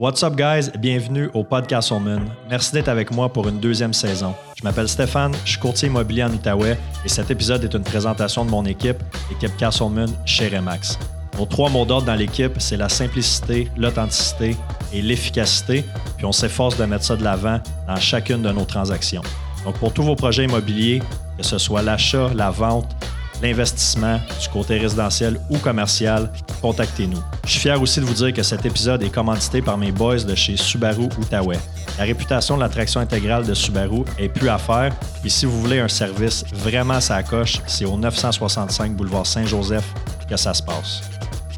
What's up, guys? Bienvenue au Podcast Moon. Merci d'être avec moi pour une deuxième saison. Je m'appelle Stéphane, je suis courtier immobilier en Outaouais et cet épisode est une présentation de mon équipe, l'équipe Castleman chez Remax. Nos trois mots d'ordre dans l'équipe, c'est la simplicité, l'authenticité et l'efficacité, puis on s'efforce de mettre ça de l'avant dans chacune de nos transactions. Donc, pour tous vos projets immobiliers, que ce soit l'achat, la vente, l'investissement, du côté résidentiel ou commercial, contactez-nous. Je suis fier aussi de vous dire que cet épisode est commandité par mes boys de chez Subaru Outaouais. La réputation de l'attraction intégrale de Subaru est plus à faire. Et si vous voulez un service vraiment sa coche, c'est au 965 boulevard Saint-Joseph que ça se passe.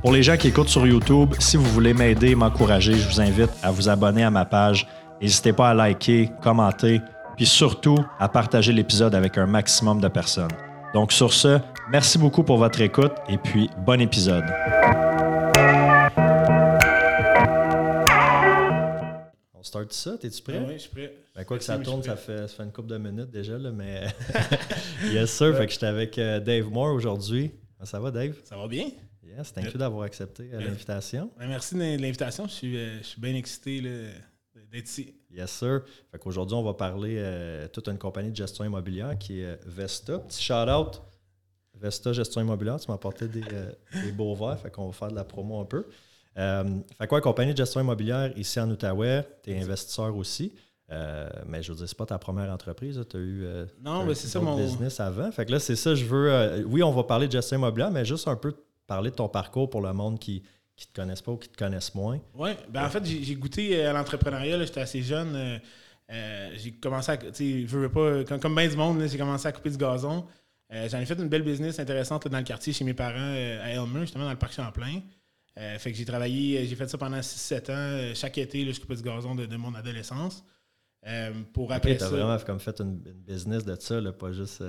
Pour les gens qui écoutent sur YouTube, si vous voulez m'aider, m'encourager, je vous invite à vous abonner à ma page. N'hésitez pas à liker, commenter, puis surtout à partager l'épisode avec un maximum de personnes. Donc sur ce, merci beaucoup pour votre écoute et puis bon épisode. On start ça, t'es-tu prêt? Oui, je suis prêt. Ben, quoi que ça tourne, ça fait, ça fait une couple de minutes déjà, là, mais yes sir, fait que j'étais avec euh, Dave Moore aujourd'hui. Ça va Dave? Ça va bien? Yes, thank you d'avoir accepté euh, l'invitation. Ben, merci de l'invitation, je suis, euh, je suis bien excité d'être ici. Yes, sir. Fait qu'aujourd'hui, on va parler euh, toute une compagnie de gestion immobilière qui est Vesta. Petit shout-out. Vesta Gestion immobilière, tu m'as apporté des, des, beaux verres, fait qu'on va faire de la promo un peu. fait quoi, compagnie de gestion immobilière ici en Outaouais, tu es investisseur aussi. mais je veux dire, c'est pas ta première entreprise. Tu as eu non, mais c'est ça mon business avant. Fait que là, c'est ça, je veux. oui, on va parler de gestion immobilière, mais juste un peu parler de ton parcours pour le monde qui ne te connaissent pas ou qui te connaissent moins. Oui, ben en fait, j'ai goûté à l'entrepreneuriat, j'étais assez jeune. Euh, euh, j'ai commencé à, tu je veux pas, comme, comme bien du monde, j'ai commencé à couper du gazon. Euh, J'en ai fait une belle business intéressante dans le quartier chez mes parents à Elmer, justement dans le parc Champlain. fait que j'ai travaillé, j'ai fait ça pendant 6-7 ans. chaque été, là, je coupais du gazon de, mon adolescence. pour après ça. vraiment comme fait une, business de ça, pas juste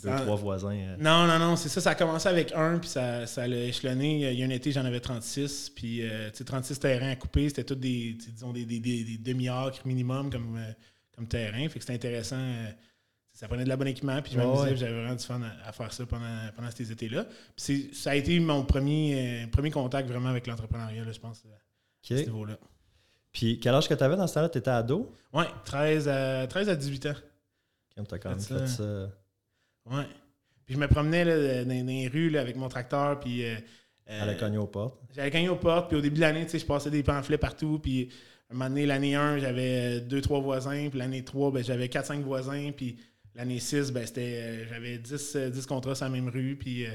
deux, trois voisins. Euh. Non, non, non, c'est ça. Ça a commencé avec un, puis ça, ça l'a échelonné. Il y a un été, j'en avais 36, puis euh, 36 terrains à couper. C'était tous des, disons, des, des, des, demi-acres minimum comme, euh, comme terrain. Fait que c'était intéressant. Euh, ça prenait de la bonne équipement, puis je m'amusais, j'avais vraiment du fun à, faire ça pendant, pendant ces étés-là. Puis ça a été mon premier, premier contact vraiment avec l'entrepreneuriat, je pense, à ce niveau-là. Puis quel âge que tu avais dans ce temps-là? Tu étais ado? Oui, 13 à, 13 à 18 ans. tu as quand même fait ça Ouais. Puis je me promenais là, dans, les rues avec mon tracteur. Puis. Euh, J'allais cogner aux portes. J'allais cogner aux portes. Puis au début de l'année, je passais des pamphlets partout. Puis un moment donné, l'année 1, j'avais 2-3 voisins. Puis l'année 3, ben, j'avais 4-5 voisins. Puis l'année 6, ben, c'était, euh, j'avais 10, 10 contrats sur la même rue. Puis. Euh,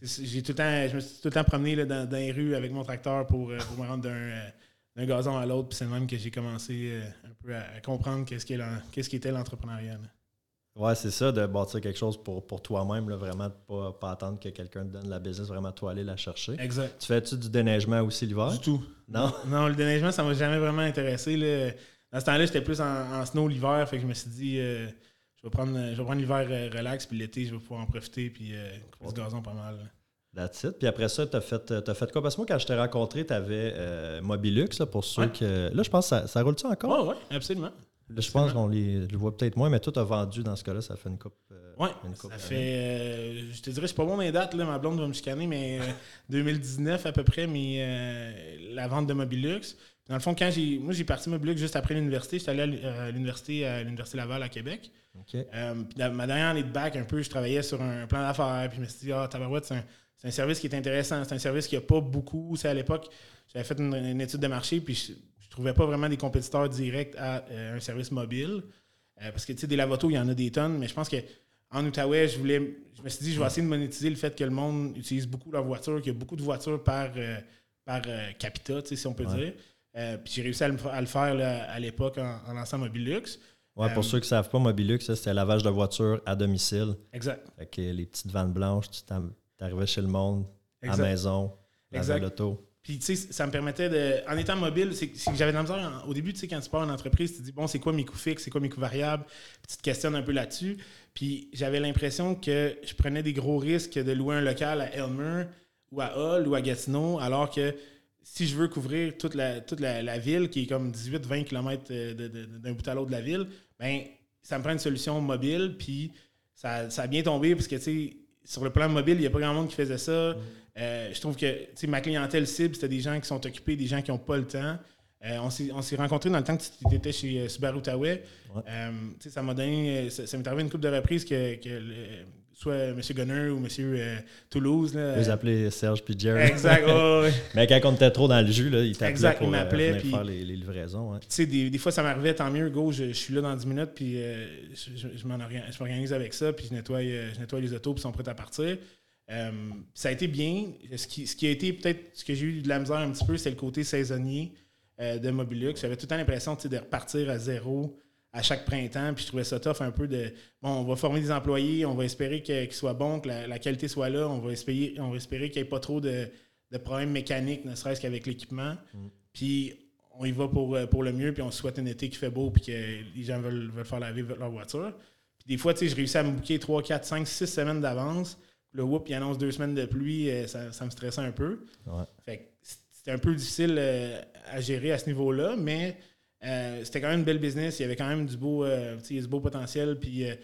j'ai tout le temps, je me suis tout le temps promené là, dans, les rues avec mon tracteur pour, pour me rendre d'un, gazon à l'autre. Puis c'est le même que j'ai commencé un peu à, comprendre qu'est-ce, qu'est-ce qu'était l'entrepreneuriat. Ouais, c'est ça, de bâtir quelque chose pour, pour toi-même, vraiment, de pas, pas attendre que quelqu'un te donne la business, vraiment toi aller la chercher. Exact. Tu fais-tu du déneigement aussi l'hiver? Du tout. Non? Non, le déneigement, ça m'a jamais vraiment intéressé. Là. Dans ce temps-là, j'étais plus en, snow l'hiver, fait que je me suis dit, euh, je vais prendre, je vais prendre l'hiver euh, relax, puis l'été, je vais pouvoir en profiter, puis euh, couper du gazon pas mal. That's it. Puis après ça, tu as fait, as fait quoi? Parce que moi, quand je t'ai rencontré, tu avais Mobilux, là, pour ceux que. Là, je pense que ça, ça roule-tu encore? Oui, oui, absolument je pense qu'on les, le voit peut-être moins, mais tout a vendu dans ce cas-là, ça fait une coupe. Euh, oui, ça fait. Euh, je te dirais, je suis pas bon dans les dates, là, ma blonde va me chicaner, mais 2019 euh, à peu près, mais la vente de Mobilux. Dans le fond, quand j'ai. Moi, j'ai parti Mobilux juste après l'université. J'étais allé à l'université, à l'Université Laval à Québec. puis ma dernière année de bac, un peu, je travaillais sur un plan d'affaires, puis je me suis dit, ah, Tabarouette, c'est un, un, service qui est intéressant. C'est un service qui n'a pas beaucoup. C'est à l'époque, j'avais fait une, étude de marché, puis je, je trouvais pas vraiment des compétiteurs directs à euh, un service mobile. Euh, parce que, tu sais, des lavotos, il y en a des tonnes, mais je pense que en Outaouais, je voulais, je me suis dit, je vais essayer de monétiser le fait que le monde utilise beaucoup leur voiture, qu'il y a beaucoup de voitures par, euh, par capita, si on peut dire. puis j'ai réussi à le, faire à l'époque en, lançant Mobilux. Ouais, pour ceux qui ne savent pas, Mobilux, c'était lavage de voiture à domicile. Exact. Fait que les petites vannes blanches, tu arrivais chez le monde, à la maison, à l'auto. Puis, tu sais, ça me permettait de. En étant mobile, c'est que j'avais la misère. Au début, tu sais, quand tu pars en entreprise, tu te dis, bon, c'est quoi mes coûts fixes, c'est quoi mes coûts variables, puis tu te questionnes un peu là-dessus. Puis, j'avais l'impression que je prenais des gros risques de louer un local à Elmer ou à Hull ou à Gatineau, alors que si je veux couvrir toute la, toute la, ville, qui est comme 18-20 km d'un bout à l'autre de la ville, ben ça me prend une solution mobile. Puis, ça, ça a bien tombé parce que, tu sais, sur le plan mobile, il n'y a pas grand monde qui faisait ça. Euh, je trouve que ma clientèle cible, c'était des gens qui sont occupés, des gens qui n'ont pas le temps. on s'est rencontrés dans le temps que tu étais chez Subaru Outaouais. ça m'a donné. Ça, m'est arrivé une couple de reprises que, que soit M. Gunner ou M. Euh, Toulouse. Là, Vous appelez Serge puis Jerry. Exact. Mais quand on était trop dans le jus, là, il t'appelait pour euh, faire les, livraisons. Tu sais, des, fois, ça m'arrivait, tant mieux, go, je, suis là dans 10 minutes, puis euh, je, m'organise avec ça, puis je nettoie, je nettoie les autos, puis ils sont prêts à partir. ça a été bien. Ce qui, ce qui a été peut-être ce que j'ai eu de la misère un petit peu, c'est le côté saisonnier de Mobilux. J'avais tout le temps l'impression de repartir à zéro à chaque printemps. Puis je trouvais ça tough un peu de bon, on va former des employés, on va espérer qu'ils soient bons, que la, qualité soit là, on va espérer, on va espérer qu'il n'y ait pas trop de, problèmes mécaniques, ne serait-ce qu'avec l'équipement. Mm. Puis on y va pour, euh, pour le mieux, puis on souhaite un été qui fait beau, puis que les gens veulent, veulent faire laver leur voiture. Puis des fois, tu sais, je réussis à me bouquer 3, 4, 5, 6 semaines d'avance. Le whoop, il annonce deux semaines de pluie, euh, ça, me stressait un peu. Fait c'était un peu difficile euh, à gérer à ce niveau-là, mais euh, c'était quand même une belle business. Il y avait quand même du beau, euh, du beau potentiel. Puis euh,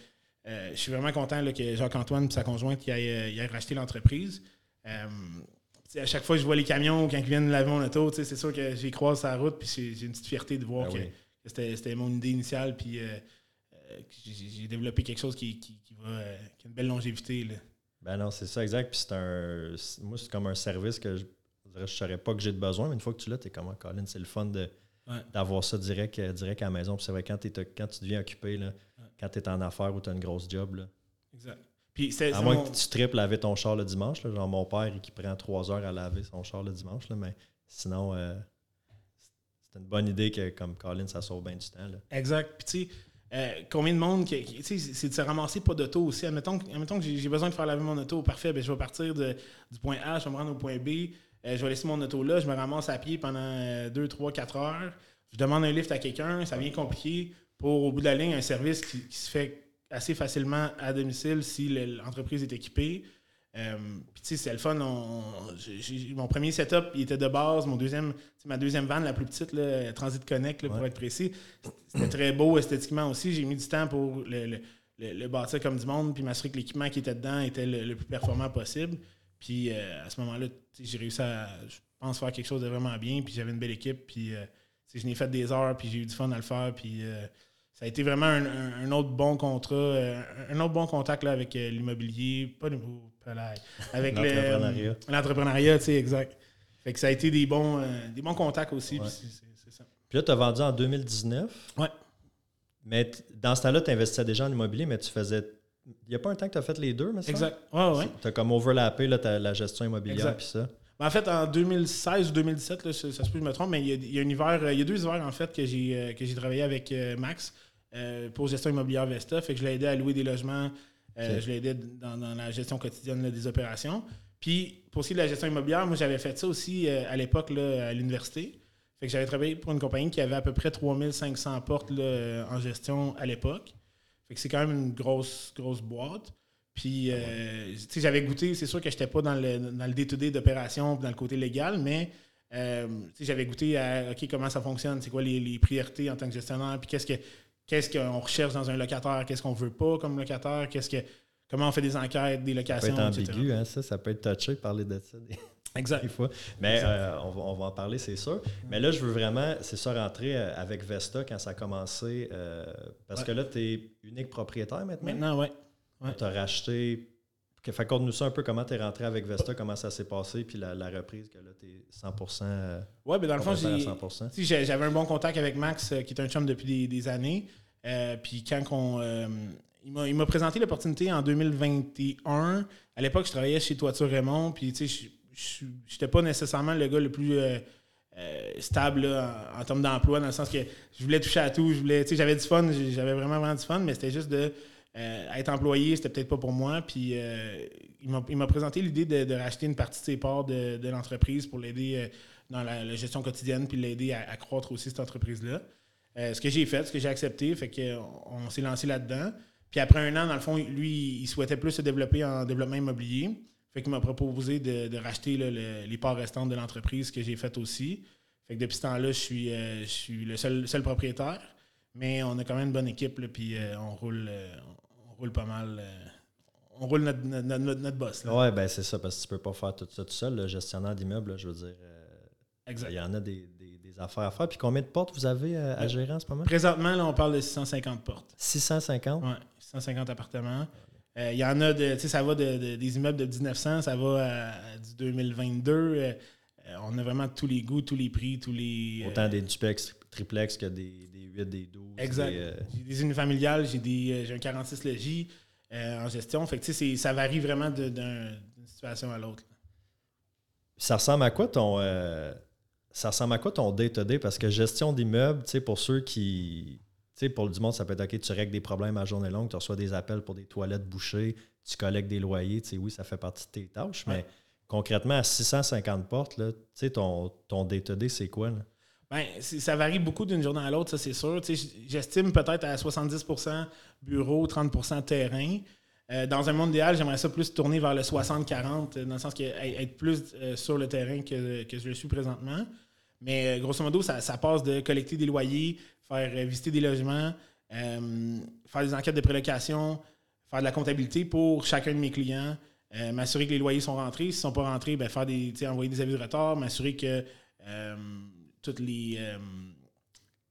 je suis vraiment content que Jacques-Antoine et sa conjointe y racheté l'entreprise. à chaque fois que je vois les camions quand ils viennent laver mon auto, c'est sûr que j'y croise sa route. Puis j'ai une petite fierté de voir ben que, c'était mon idée initiale. Puis j'ai développé quelque chose qui, va, qui a une belle longévité. Ben non, c'est ça, exact. Puis c'est un. Moi, c'est comme un service que je ne saurais pas que j'ai de besoin, mais une fois que tu l'as, tu es comme, ah, Colin, c'est le fun de d'avoir ça direct, euh, direct à la maison. c'est vrai, quand, quand tu deviens occupé, là, quand tu es en affaires ou tu as une grosse job. Là, exact. Puis à moins que tu triples laver ton char le dimanche. Là, genre mon père qui prend trois heures à laver son char le dimanche. Là, mais sinon, euh, c'est une bonne idée que comme Colin, ça sauve bien du temps. Là. Exact. Puis tu sais, euh, combien de monde, qui, c'est de se ramasser pas d'auto aussi. Admettons, admettons que j'ai besoin de faire laver mon auto, parfait, ben, je vais partir de, du point A, je vais me rendre au point B. Euh, je vais laisser mon auto là, je me ramasse à pied pendant 2, 3, 4 heures. Je demande un lift à quelqu'un, ça vient compliqué pour, au bout de la ligne, un service qui, se fait assez facilement à domicile si l'entreprise est équipée. Euh, puis tu sais, c'est le fun. mon premier setup, il était de base. Mon deuxième, ma deuxième vanne, la plus petite, là, Transit Connect, pour être précis. C'était très beau esthétiquement aussi. J'ai mis du temps pour le, bâtir comme du monde, puis m'assurer que l'équipement qui était dedans était le, plus performant possible. Puis euh, à ce moment-là, j'ai réussi à, je pense, faire quelque chose de vraiment bien. Puis j'avais une belle équipe. Puis euh, je n'ai fait des heures. Puis j'ai eu du fun à le faire. Puis euh, ça a été vraiment un, autre bon contrat, un autre bon contact là, avec l'immobilier. Pas avec l'entrepreneuriat. L'entrepreneuriat, tu sais, exact. Fait que ça a été des bons, des bons contacts aussi. Puis, ça. puis là, tu as vendu en 2019. Ouais. Mais dans ce temps-là, tu investissais déjà en immobilier, mais tu faisais il n'y a pas un temps que tu as fait les deux, mais ça? Exact. Ouais, ouais. Tu as comme overlappé là, la gestion immobilière puis ça. Ben, en fait, en 2016 ou 2017, ça, se peut que je me trompe, mais il y, a, un hiver, il y a deux hivers en fait que j'ai euh, que j'ai travaillé avec euh, Max euh, pour gestion immobilière Vesta. Fait que je l'ai aidé à louer des logements. Je l'ai aidé dans, la gestion quotidienne des opérations. Puis pour ce qui est de la gestion immobilière, moi j'avais fait ça aussi à l'époque à l'université. Fait que j'avais travaillé pour une compagnie qui avait à peu près 3500 portes en gestion à l'époque. Fait que c'est quand même une grosse, grosse boîte. Puis, euh, tu sais, j'avais goûté, c'est sûr que je n'étais pas dans le, dans le day-to-day d'opération, dans le côté légal, mais euh, j'avais goûté à OK, comment ça fonctionne, c'est quoi les, priorités en tant que gestionnaire, puis qu'est-ce que qu'est-ce qu'on recherche dans un locataire, qu'est-ce qu'on veut pas comme locataire, qu'est-ce que comment on fait des enquêtes, des locations. Ça peut être ambigu, hein, ça, ça peut être touché parler de ça. Exact. fois. Mais euh, on, va, on, va, en parler, c'est sûr. Mais là, je veux vraiment, c'est ça, rentrer euh, avec Vesta quand ça a commencé. Euh, parce que là, tu es unique propriétaire maintenant? Maintenant, oui. Ouais. Tu as racheté. Fait nous ça un peu comment tu es rentré avec Vesta, comment ça s'est passé, puis la, reprise, que là, tu es 100 Oui, mais dans le fond, j'avais un bon contact avec Max, qui est un chum depuis des, années. puis quand on. il m'a présenté l'opportunité en 2021. À l'époque, je travaillais chez Toiture Raymond, puis tu sais, je n'étais pas nécessairement le gars le plus euh, euh, stable en, termes d'emploi, dans le sens que je voulais toucher à tout. Je voulais, j'avais du fun, j'avais vraiment, vraiment du fun, mais c'était juste de euh, être employé, c'était peut-être pas pour moi. Puis il m'a présenté l'idée de, racheter une partie de ses parts de, l'entreprise pour l'aider dans la, gestion quotidienne, puis l'aider à, croître aussi cette entreprise-là. ce que j'ai fait, ce que j'ai accepté, fait qu'on s'est lancé là-dedans. Puis après un an, dans le fond, lui, il souhaitait plus se développer en développement immobilier. Fait qu'il m'a proposé de, racheter les parts restantes de l'entreprise que j'ai fait aussi. Fait que depuis ce temps-là, je suis, euh, je suis le seul, seul, propriétaire. Mais on a quand même une bonne équipe, puis euh, on, roule, euh, on roule pas mal. on roule notre, notre, notre, boss. Oui, ben c'est ça, parce que tu peux pas faire tout ça tout seul. Le gestionnaire d'immeuble, je veux dire. Il y en a des, affaires à faire. Puis combien de portes vous avez à, à gérer en ce moment? Présentement, là, on parle de 650 portes. 650? Oui, 650 appartements. Euh, Il y en a de, tu sais, ça va de, de- des immeubles de 1900, ça va à, à du 2022. Euh, euh, on a vraiment tous les goûts, tous les prix, tous les. Autant des duplex, triplex que des, des 8, des 12. Exact. J'ai des unifamiliales, j'ai des, j'ai un 46 logis en gestion. Fait que, tu sais, c'est- ça varie vraiment d'une situation à l'autre. Ça ressemble à quoi ton. ça ressemble à quoi ton day-to-day? Parce que gestion d'immeuble, tu sais, pour ceux qui. Tu sais, pour du monde, ça peut être OK, tu règles des problèmes à journée longue, tu reçois des appels pour des toilettes bouchées, tu collectes des loyers, tu sais, oui, ça fait partie de tes tâches, mais concrètement, à 650 portes, là, tu sais, ton, ton day-to-day, c'est quoi? Là? Ben, ça varie beaucoup d'une journée à l'autre, ça c'est sûr. Tu sais, J'estime peut-être à 70% bureau, 30% terrain. Euh, dans un monde idéal, j'aimerais ça plus tourner vers le 60-40, euh, dans le sens que être plus euh, sur le terrain que, que je le suis présentement. Mais euh, grosso modo, ça, passe de collecter des loyers, faire euh, visiter des logements, euh, faire des enquêtes de prélocation, faire de la comptabilité pour chacun de mes clients, m'assurer que les loyers sont rentrés. S'ils ne sont pas rentrés, ben, faire des, envoyer des avis de retard, m'assurer que tous les,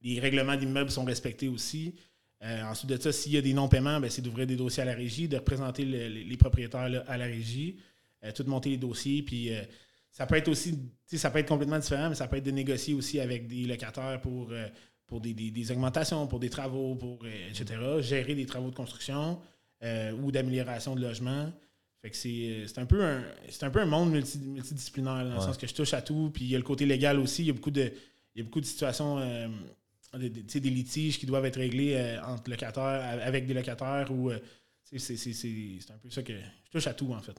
les règlements d'immeubles sont respectés aussi. Ensuite de ça, s'il y a des non-paiements, ben, c'est d'ouvrir des dossiers à la régie, de représenter le- les, propriétaires à la régie, tout monter les dossiers. Puis ça peut être aussi, ça peut être complètement différent, mais ça peut être de négocier aussi avec des locataires pour, euh, pour des, des- des augmentations, pour des travaux, pour, euh, etc. Gérer des travaux de construction euh, ou d'amélioration de logement. Fait que c'est c'est un peu un c'est un peu un monde multi- multidisciplinaire dans le sens que je touche à tout puis il y a le côté légal aussi il y a beaucoup de il y a beaucoup de situations de- de- des litiges qui doivent être réglés entre locataires avec des locataires ou c'est un peu ça que je touche à tout en fait.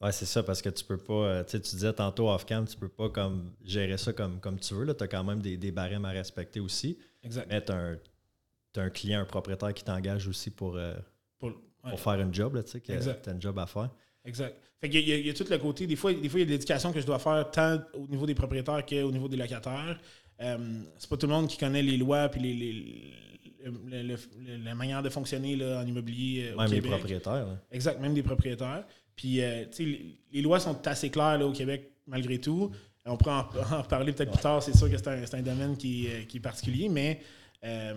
Ouais, c'est ça, parce que tu peux pas, euh, tu sais, tu disais tantôt off-cam, tu peux pas comme gérer ça comme, comme tu veux. Tu as quand même des, des barèmes à respecter aussi. exact Mais tu as, un client, un propriétaire qui t'engage aussi pour, euh, Pour- ouais. pour faire un job, tu sais, que Exact. tu as un job à faire. Exact. Fait qu'il y, a- il y a tout le côté, des fois, des fois, il y a de l'éducation que je dois faire tant au niveau des propriétaires qu'au niveau des locataires. Euh, c'est pas tout le monde qui connaît les lois puis les, les- le- le- le- la manière de fonctionner là, en immobilier euh, au Même les propriétaires. là. Exact, même des propriétaires. Puis, euh, tu sais, les, lois sont assez claires là, au Québec, malgré tout. Euh, On pourra en, reparler peut-être plus tard. C'est sûr que c'est un, domaine qui, est- qui est particulier, mais euh,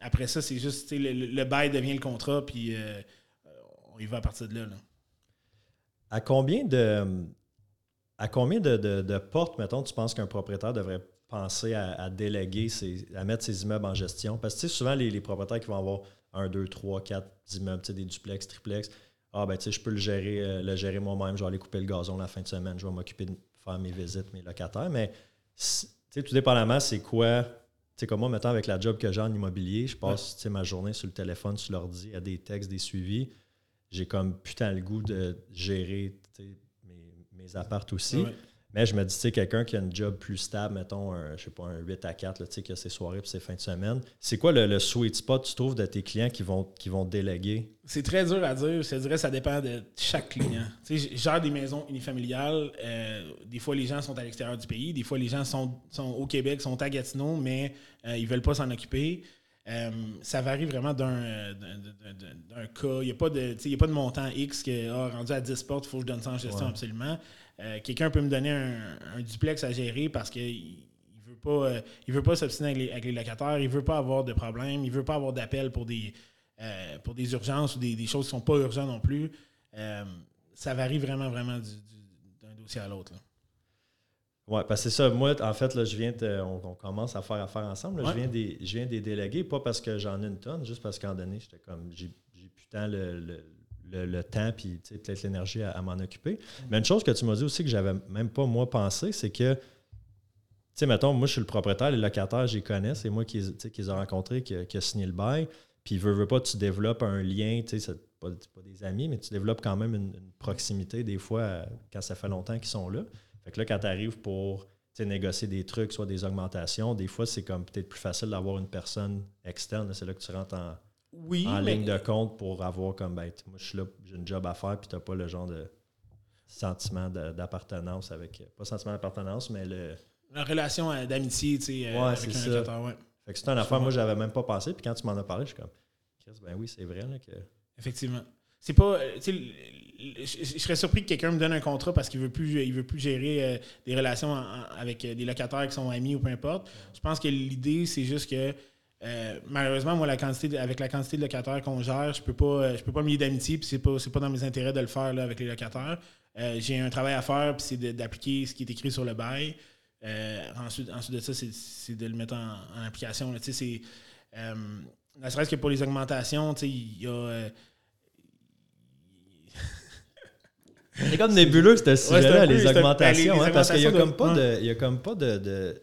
après ça, c'est juste, tu sais, le, bail devient le contrat, puis euh, on y va à partir de là. là. À combien de à combien de, portes, mettons, tu penses qu'un propriétaire devrait penser à, déléguer, ses- à mettre ses immeubles en gestion? Parce que souvent, les, les propriétaires qui vont avoir un, deux, trois, quatre immeubles, des duplex, triplex, ah ben tu sais, je peux le gérer, euh, le gérer moi-même, je vais aller couper le gazon la fin de semaine, je vais m'occuper de faire mes visites, mes locataires. Mais tu sais, tout dépendamment, c'est quoi. Tu sais, comme moi, mettons, avec la job que j'ai en immobilier, je passe ma journée sur le téléphone, sur l'ordi, à des textes, des suivis. J'ai comme putain le goût de gérer mes, mes apparts aussi. Ouais. Mais je me dis, tu sais, quelqu'un qui a une job plus stable, mettons, un, je sais pas, un 8 à 4, là, tu sais, qui a ses soirées et ses fins de semaine, c'est quoi le, le sweet spot, tu trouves, de tes clients qui vont, qui vont déléguer? C'est très dur à dire. Je te dirais ça dépend de chaque client. Tu sais, gère des maisons unifamiliales. euh, des fois, les gens sont à l'extérieur du pays. Des fois, les gens sont, sont au Québec, sont à Gatineau, mais euh, ils veulent pas s'en occuper. Euh, ça varie vraiment d'un euh, cas. Il n'y a, a pas de montant X que, ah, rendu à 10 portes, il faut que je donne ça en gestion Ouais. absolument. Euh, Quelqu'un peut me donner un, un duplex à gérer parce qu'il il veut pas, euh, il veut pas s'obstiner avec les, avec les locataires, il veut pas avoir de problème, il veut pas avoir d'appel pour des, euh, pour des urgences ou des, des choses qui sont pas urgentes non plus. Ça varie vraiment, vraiment du- du- d'un dossier à l'autre. Ouais, parce que c'est ça. Moi, en fait, là, je viens de, on, on commence à faire affaire ensemble. là. Ouais. Je, viens des, je viens des déléguer, pas parce que j'en ai une tonne, juste parce moment donné, j'étais comme, j'ai j'ai plus tant le, le, le- le temps puis peut-être l'énergie à, m'en occuper. Mais une chose que tu m'as dit aussi que j'avais même pas moi pensé, c'est que, tu sais, mettons, moi, je suis le propriétaire, les locataires, j'y connais, c'est moi qui, qui les ai rencontrés, qui, a- qui a signé le bail. Puis, veux, veux pas, tu développes un lien, tu sais, pas, pas des amis, mais tu développes quand même une, une proximité des fois quand ça fait longtemps qu'ils sont là. Fait que là, quand tu arrives pour négocier des trucs, soit des augmentations, des fois, c'est comme peut-être plus facile d'avoir une personne externe. C'est là que tu rentres en, Oui, en mais- ligne de compte pour avoir comme, ben, moi, je suis là, j'ai une job à faire, puis tu pas le genre de sentiment d'appartenance avec, pas sentiment d'appartenance, mais le. la relation euh, d'amitié, tu sais, euh, Ouais, avec c'est un ça. locataire, ouais. Fait que c'est une affaire, moi, j'avais même pas pensé, puis quand tu m'en as parlé, je suis comme, Chris, ben oui, c'est vrai, là, que. Effectivement. C'est pas. euh, tu sais, je, serais surpris que quelqu'un me donne un contrat parce qu'il veut plus il veut plus gérer euh, des relations avec des locataires qui sont amis ou peu importe. Je pense que l'idée, c'est juste que malheureusement, moi, la quantité avec la quantité de locataires qu'on gère, je peux pas je peux pas me lier d'amitié, puis c'est pas, pas dans mes intérêts de le faire là, avec les locataires. j'ai un travail à faire, puis c'est d'appliquer ce qui est écrit sur le bail. ensuite, ensuite de ça, c'est de le mettre en, application. C'est ne serait-ce que pour les augmentations, il y a. C'est comme nébuleux, ce sujet-là, les, augmentations, ben, hein, parce qu'il n'y a, comme pas de, il y a comme pas de.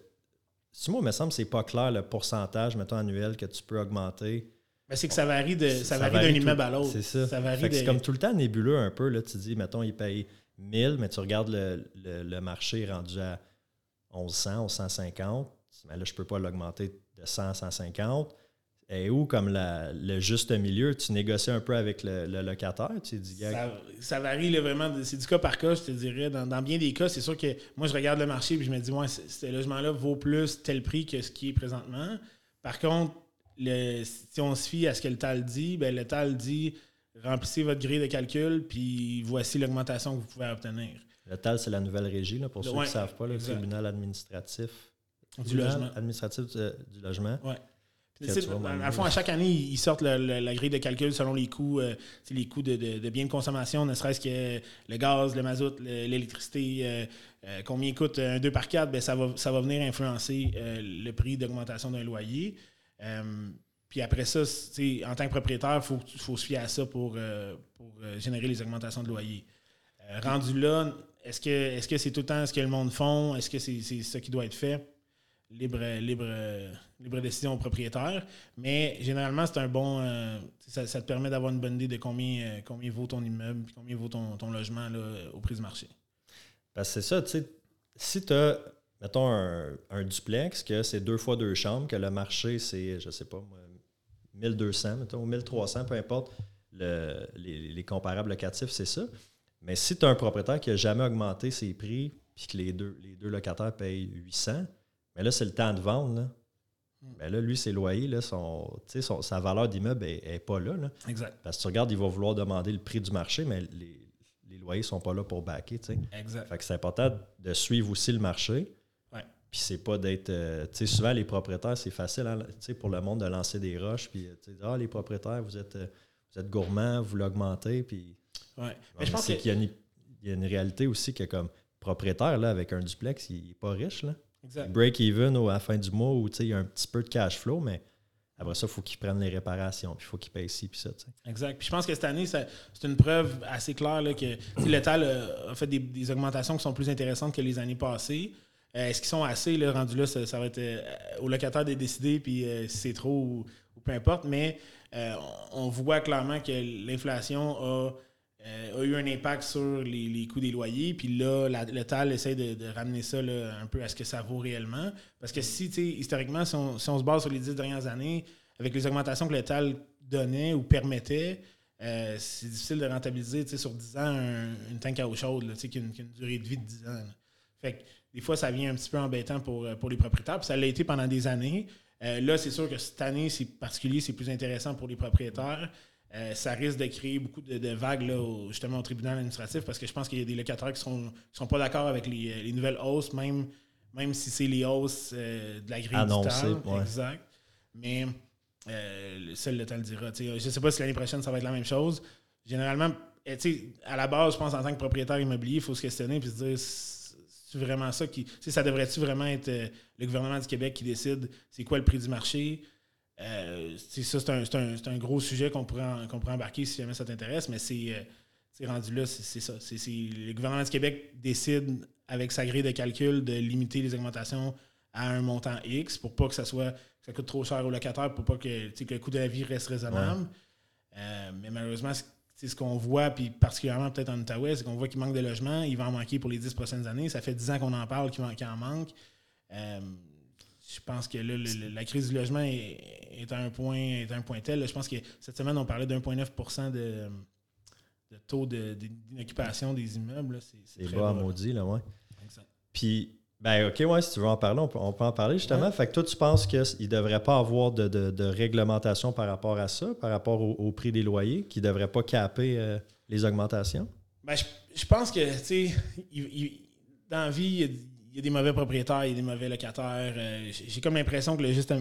Si moi, il me semble que c'est pas clair le pourcentage, mettons, annuel que tu peux augmenter. Ben, c'est que ça varie de ça, varie d'un immeuble à l'autre. C'est ça. C'est comme tout le temps nébuleux un peu. Là, tu dis, mettons, il paye 1000, mais tu regardes le, le, marché rendu à 1100, 1150. Mais là, je ne peux pas l'augmenter de 100 à 150 et où, comme le juste milieu, tu négocies un peu avec le, locataire? Tu dis, ça, varie vraiment, c'est du cas par cas, je te dirais. Dans, bien des cas, c'est sûr que moi, je regarde le marché et je me dis, ouais, ce logement-là vaut plus tel prix que ce qui est présentement. Par contre, le, si on se fie à ce que le TAL dit, ben, le TAL dit remplissez votre grille de calcul, puis voici l'augmentation que vous pouvez obtenir. Le TAL, c'est la nouvelle régie, là, pour ceux qui ne savent pas, le tribunal administratif du logement. administratif du, logement. Ouais. À fond, à chaque année, ils sortent la grille de calcul selon les coûts, euh, les coûts de, biens de consommation, ne serait-ce que le gaz, le mazout, l'électricité, euh, euh, combien coûte un 2 par 4, ben, ça, va, ça va venir influencer le prix d'augmentation d'un loyer. puis après ça, en tant que propriétaire, il faut, faut, se fier à ça pour, pour générer les augmentations de loyer. rendu là, est-ce que c'est tout le temps ce que le monde font? Est-ce que c'est ça qui doit être fait? Libre, libre, libre décision au propriétaire. Mais généralement, c'est un bon. Euh, ça, te permet d'avoir une bonne idée de combien, euh, combien vaut ton immeuble, combien vaut ton, logement au prix du marché. Parce que c'est ça, tu sais, si tu as, mettons, un, duplex, que c'est deux fois deux chambres, que le marché, c'est, je sais pas, 1200, mettons, ou 1300, peu importe, les, comparables locatifs, c'est ça. Mais si tu as un propriétaire qui n'a jamais augmenté ses prix, puis que les deux, les deux locataires payent 800, mais là, c'est le temps de vendre. Là. Mais là, lui, ses loyers, là, son, sa valeur d'immeuble n'est pas là, Exact. Parce que tu regardes, il va vouloir demander le prix du marché, mais les, loyers ne sont pas là pour backer. Exact. Fait que c'est important de suivre aussi le marché. Ouais. Puis c'est pas d'être. Euh, tu sais, souvent, les propriétaires, c'est facile hein, pour le monde de lancer des roches. Puis, ah, les propriétaires, vous êtes, euh, vous êtes gourmands, vous l'augmentez. Puis. Ouais. Mais je pense qu'il y, a une, y a une réalité aussi que, comme propriétaire, là, avec un duplex, il n'est pas riche. Là. Break-even à la fin du mois où il y a un petit peu de cash flow, mais après ça, il faut qu'ils prennent les réparations, puis il faut qu'ils payent ci, puis ça. Exact. Puis je pense que cette année, c'est une preuve assez claire là, que l'État a fait des, augmentations qui sont plus intéressantes que les années passées. Euh, est-ce qu'ils sont assez là, rendus là? Ça, va être euh, au locataire de décider, puis euh, si c'est trop ou, peu importe. Mais on voit clairement que l'inflation a euh, a eu un impact sur les, coûts des loyers. Puis là, le TAL essaie de, ramener ça un peu à ce que ça vaut réellement. Parce que si, historiquement, si on, se base sur les dix dernières années, avec les augmentations que le TAL donnait ou permettait, euh, c'est difficile de rentabiliser sur 10 ans une tank à eau chaude qui, a une, durée de vie de 10 ans. Fait que des fois, ça vient un petit peu embêtant pour, euh, pour les propriétaires. Puis ça l'a été pendant des années. là, c'est sûr que cette année, c'est particulier, c'est plus intéressant pour les propriétaires. Euh, ça risque de créer beaucoup de, vagues là, justement au tribunal administratif parce que je pense qu'il y a des locataires qui ne sont, sont pas d'accord avec les, nouvelles hausses, même, même si c'est les hausses euh, de la grille Annoncé, Exact. Mais euh, seul le temps le dira. je ne sais pas si l'année prochaine, ça va être la même chose. Généralement, à la base, je pense en tant que propriétaire immobilier, il faut se questionner et se dire c'est vraiment ça qui. Ça devrait-tu vraiment être le gouvernement du Québec qui décide c'est quoi le prix du marché? Euh, ça, c'est un, gros sujet qu'on pourrait, pourrait, embarquer si jamais ça t'intéresse, mais c'est euh, rendu là, c'est ça. le gouvernement du Québec décide, avec sa grille de calcul, de limiter les augmentations à un montant X pour pas que ça soit ça coûte trop cher aux locataires, pour pas que, le coût de la vie reste raisonnable. Euh, mais malheureusement, c'est ce qu'on voit, puis particulièrement peut-être en Outaouais, c'est qu'on voit qu'il manque de logements. Il va en manquer pour les dix prochaines années. Ça fait dix ans qu'on en parle qu'il en manque je pense que là, la crise du logement est, à un point, est un point tel. je pense que cette semaine, on parlait d'1,9 de, de taux d'inoccupation des immeubles. C'est bas à maudit, là, ouais. Puis, ben, OK, ouais, si tu veux en parler, on peut, en parler justement. Fait que toi, tu penses qu'il ne devrait pas avoir de, réglementation par rapport à ça, par rapport au, prix des loyers, qui ne devrait pas caper euh, les augmentations? Ben, je, je pense que, tu sais, dans la vie, il y, a, il y a des mauvais propriétaires, il y a des mauvais locataires. Euh, j'ai comme l'impression que le juste,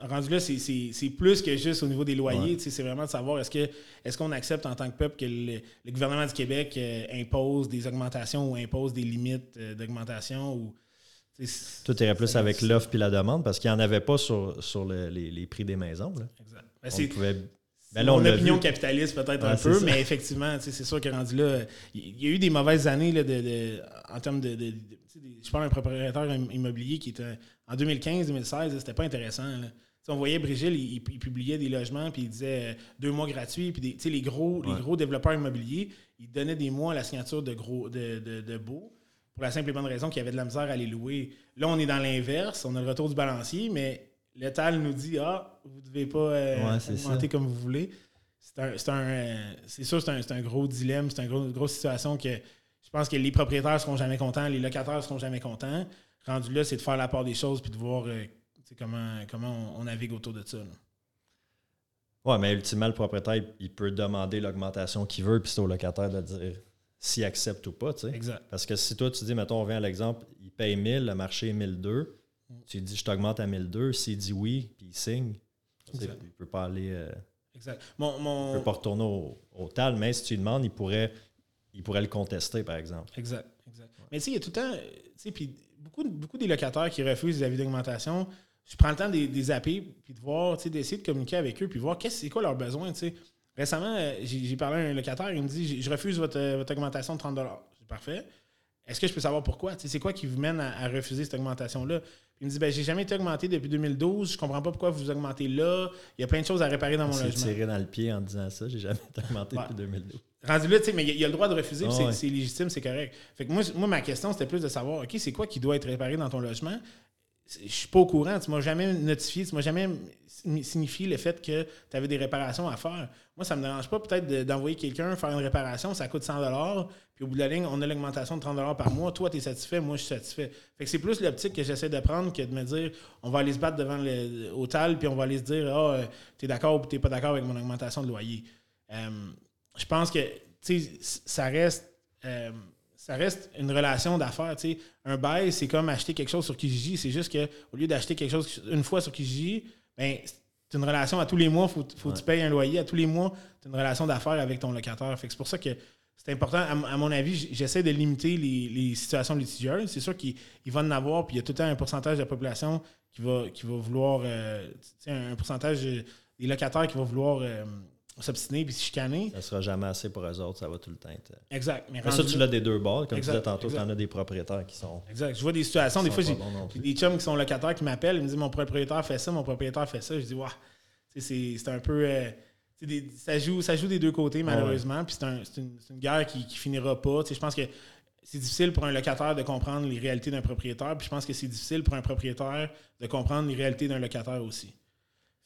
rendu là, c'est- plus que juste au niveau des loyers. Ouais. C'est vraiment de savoir est-ce que est-ce qu'on accepte en tant que peuple que le, le gouvernement du Québec euh, impose des augmentations ou impose des limites euh, d'augmentation ou. Tout irait plus avec l'offre puis la demande parce qu'il n'y en avait pas sur, sur le- les, les prix des maisons. Là. Exact. Ben, On pouvait- Ben là, on mon opinion capitaliste peut-être Ouais, un peu, ça. mais effectivement, c'est sûr que rendu là, il y a eu des mauvaises années là, de, de- en termes de, des- je parle d'un propriétaire im- immobilier qui était en 2015-2016, c'était pas intéressant. là. On voyait Brigitte, il, publiait des logements, puis il disait euh, deux mois gratuits, puis des- les gros, les gros développeurs immobiliers, ils donnaient des mois à la signature de gros de, de, de baux, pour la simple et bonne raison qu'il y avait de la misère à les louer. Là, on est dans l'inverse, on a le retour du balancier, mais l'État nous dit Ah, vous ne devez pas euh, Ouais, augmenter ça. comme vous voulez. C'est un, c'est un, euh, c'est sûr, c'est un, c'est un gros dilemme, c'est une gros, grosse situation que je pense que les propriétaires seront jamais contents, les locataires seront jamais contents. Rendu là, c'est de faire la part des choses puis de voir euh, comment, comment on, on navigue autour de ça. là. Ouais, mais ultimement, le propriétaire, il- peut demander l'augmentation qu'il veut, puis c'est au locataire de dire s'il accepte ou pas. tu sais. Exact. Parce que si toi, tu dis, mettons, on vient à l'exemple, il paye 1000, le marché est 1002, Mm. tu lui dis, je t'augmente à 1002, s'il dit oui, puis il signe, tu sais, Exact. il ne peut pas aller. euh, Exact. Mon, il mon- peut pas retourner au, au TAL, mais si tu lui demandes, il pourrait, il pourrait le contester, par exemple. Exact, exact. Mais tu sais, il y a tout le temps, tu sais, puis beaucoup, beaucoup des locataires qui refusent les avis d'augmentation, je prends le temps de les- appeler, puis de voir, tu sais, d'essayer de communiquer avec eux, puis voir qu'est-ce c'est quoi leurs besoins, tu sais. Récemment, euh, j'ai parlé à un locataire, il me dit, je refuse votre, euh, votre augmentation de 30 C'est parfait. Est-ce que je peux savoir pourquoi? Tu sais, c'est quoi qui vous mène à, à refuser cette augmentation-là? Il me dit, ben, j'ai jamais été augmenté depuis 2012, je comprends pas pourquoi vous augmentez là, il y a plein de choses à réparer dans mon logement. tiré dans le pied en disant ça, j'ai jamais été augmenté Ouais. depuis 2012. Rendu là, tu sais, mais il y a- il y a le droit de refuser, Ah c'est- ouais. légitime, c'est correct. Fait que moi, moi, ma question, c'était plus de savoir, OK, c'est quoi qui doit être réparé dans ton logement? Je suis pas au courant, tu m'as jamais notifié, tu m'as jamais signi- signifié le fait que tu avais des réparations à faire. Moi, ça me dérange pas peut-être de- d'envoyer quelqu'un faire une réparation, ça coûte 100 puis au bout de la ligne, on a l'augmentation de 30 par mois. Toi, tu es satisfait, moi, je suis satisfait. Fait que c'est plus l'optique que j'essaie de prendre que de me dire, on va aller se battre devant le au TAL, puis on va aller se dire, ah, euh, t'es d'accord ou t'es pas d'accord avec mon augmentation de loyer. Je pense que ça reste euh, ça reste une relation d'affaires. Un bail, c'est comme acheter quelque chose sur Kijiji. C'est juste que au lieu d'acheter quelque chose une fois sur Kijiji, ben, c'est une relation à tous les mois. Il faut, faut que tu payes un loyer. À tous les mois, c'est une relation d'affaires avec ton locataire. Fait que c'est pour ça que c'est important. À, mon avis, j'essaie de limiter les, les situations litigieuses. C'est sûr qu'il il va en avoir, puis il y a tout le temps un pourcentage de la population qui va, qui va vouloir, euh, un pourcentage euh, des locataires qui va vouloir euh, s'obstiner puis se chicaner. Ça sera jamais assez pour eux autres, ça va tout le temps être. Exact. Mais ça, tu l'as des deux bords. Comme Exact, tu disais tantôt, tu en as des propriétaires qui sont. Exact. Je vois des situations, des fois, j'ai des chums qui sont locataires qui m'appellent, ils me disent mon propriétaire fait ça, mon propriétaire fait ça. Je dis, waouh, c'est un peu. euh, des- ça, joue, ça joue des deux côtés, malheureusement. Puis c'est un- c'est une, guerre qui, qui finira pas. Je pense que c'est difficile pour un locataire de comprendre les réalités d'un propriétaire. Puis je pense que c'est difficile pour un propriétaire de comprendre les réalités d'un locataire aussi.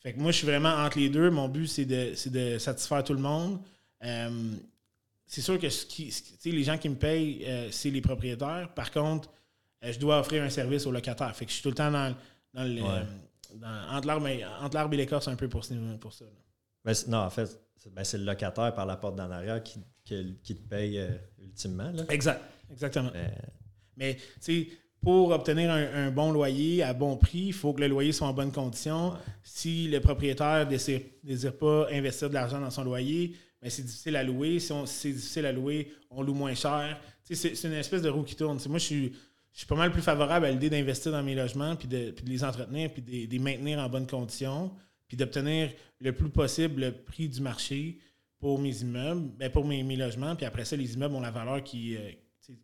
Fait que moi, je suis vraiment entre les deux. Mon but, c'est de, de satisfaire tout le monde. Euh, c'est sûr que ce qui, ce les gens qui me payent, euh, c'est les propriétaires. Par contre, euh, je dois offrir un service aux locataires. Fait que je suis tout le temps dans, dans le. Ouais. dans- entre l'arbre et, entre l'arbre et l'écorce un peu pour, pour ça. non, en fait, c'est ben, c'est le locataire par la porte d'en arrière qui, qui, qui te paye ultimement. Là. Exact. Exactement. Mais, Mais, tu sais, pour obtenir un, bon loyer à bon prix, il faut que le loyer soit en bonne condition. Si le propriétaire ne désire, pas investir de l'argent dans son loyer, ben c'est difficile à louer. Si, c'est difficile à louer, on loue moins cher. C'est une espèce de roue qui tourne. Moi, je suis, pas mal plus favorable à l'idée d'investir dans mes logements, puis de, les entretenir, puis de, les maintenir en bonne condition, puis d'obtenir le plus possible le prix du marché pour mes immeubles, ben pour mes, logements, puis après ça, les immeubles ont la valeur qui, euh,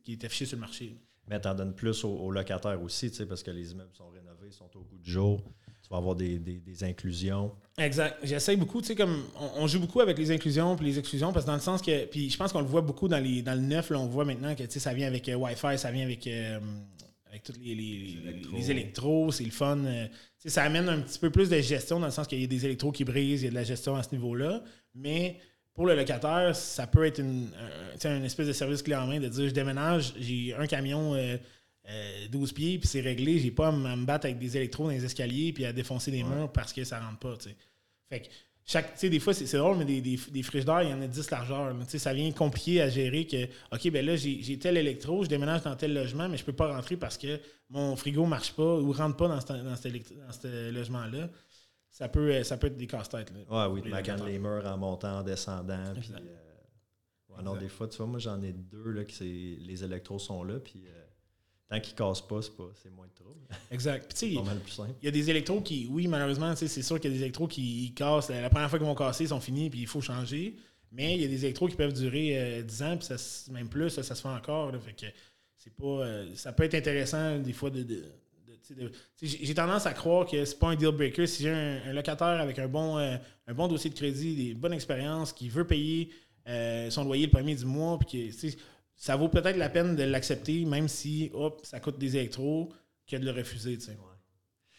est affichée sur le marché. Mais t'en donnes plus aux, aux locataires aussi, tu sais, parce que les immeubles sont rénovés, sont au goût du jour. Tu vas avoir des, des- des inclusions. Exact. J'essaie beaucoup, tu sais, comme on, on joue beaucoup avec les inclusions puis les exclusions, parce que dans le sens que, puis je pense qu'on le voit beaucoup dans, les, dans le neuf, là, on voit maintenant que tu sais, ça vient avec euh, Wi-Fi, ça vient avec, euh, avec tous les, les, les- électros. c'est le fun. euh, tu sais, ça amène un petit peu plus de gestion dans le sens qu'il y a des électros qui brisent, il y a de la gestion à ce niveau-là, mais pour le locataire, ça peut être une, un, tu sais, un espèce de service clé en main de dire je déménage, j'ai un camion. euh, euh, 12 pieds, puis c'est réglé. J'ai pas à me battre avec des électros dans les escaliers puis à défoncer des Ouais. murs parce que ça rentre pas. Fait que chaque, des fois, c'est drôle, mais des, des, des frigidaires, il y en a 10 largeurs. ça vient compliqué à gérer que, OK, ben là, j'ai tel électro, je déménage dans tel logement, mais je peux pas rentrer parce que mon frigo marche pas ou rentre pas dans ce, dans dans ce logement-là. Ça peut, euh, ça peut être des casse-têtes. Ouais, oui, tu les maganes les murs en montant, en descendant. Puis, euh, ouais, non, des fois, tu vois, moi, j'en ai deux, là, qui c'est, les électros sont là. Puis, euh, tant qu'ils cassent pas, c'est, pas, c'est moins de trouble. Exact. Puis, tu sais, C'est pas mal plus simple. Il y a des électros qui, oui, malheureusement, tu sais, c'est sûr qu'il y a des électros qui ils cassent. La première fois qu'ils vont casser, ils sont finis, puis il faut changer. Mais il y a des électros qui peuvent durer euh, 10 ans, puis ça, même plus, ça, ça se fait encore. là. fait que c'est pas, euh, ça peut être intéressant des fois de. de- j'ai- tendance à croire que c'est pas un deal breaker. Si j'ai un, un locataire avec un bon, euh, un bon dossier de crédit, des bonnes expériences, qui veut payer euh, son loyer le premier du mois, puis que, ça vaut peut-être la peine de l'accepter, même si hop, ça coûte des électros, que de le refuser. tu sais.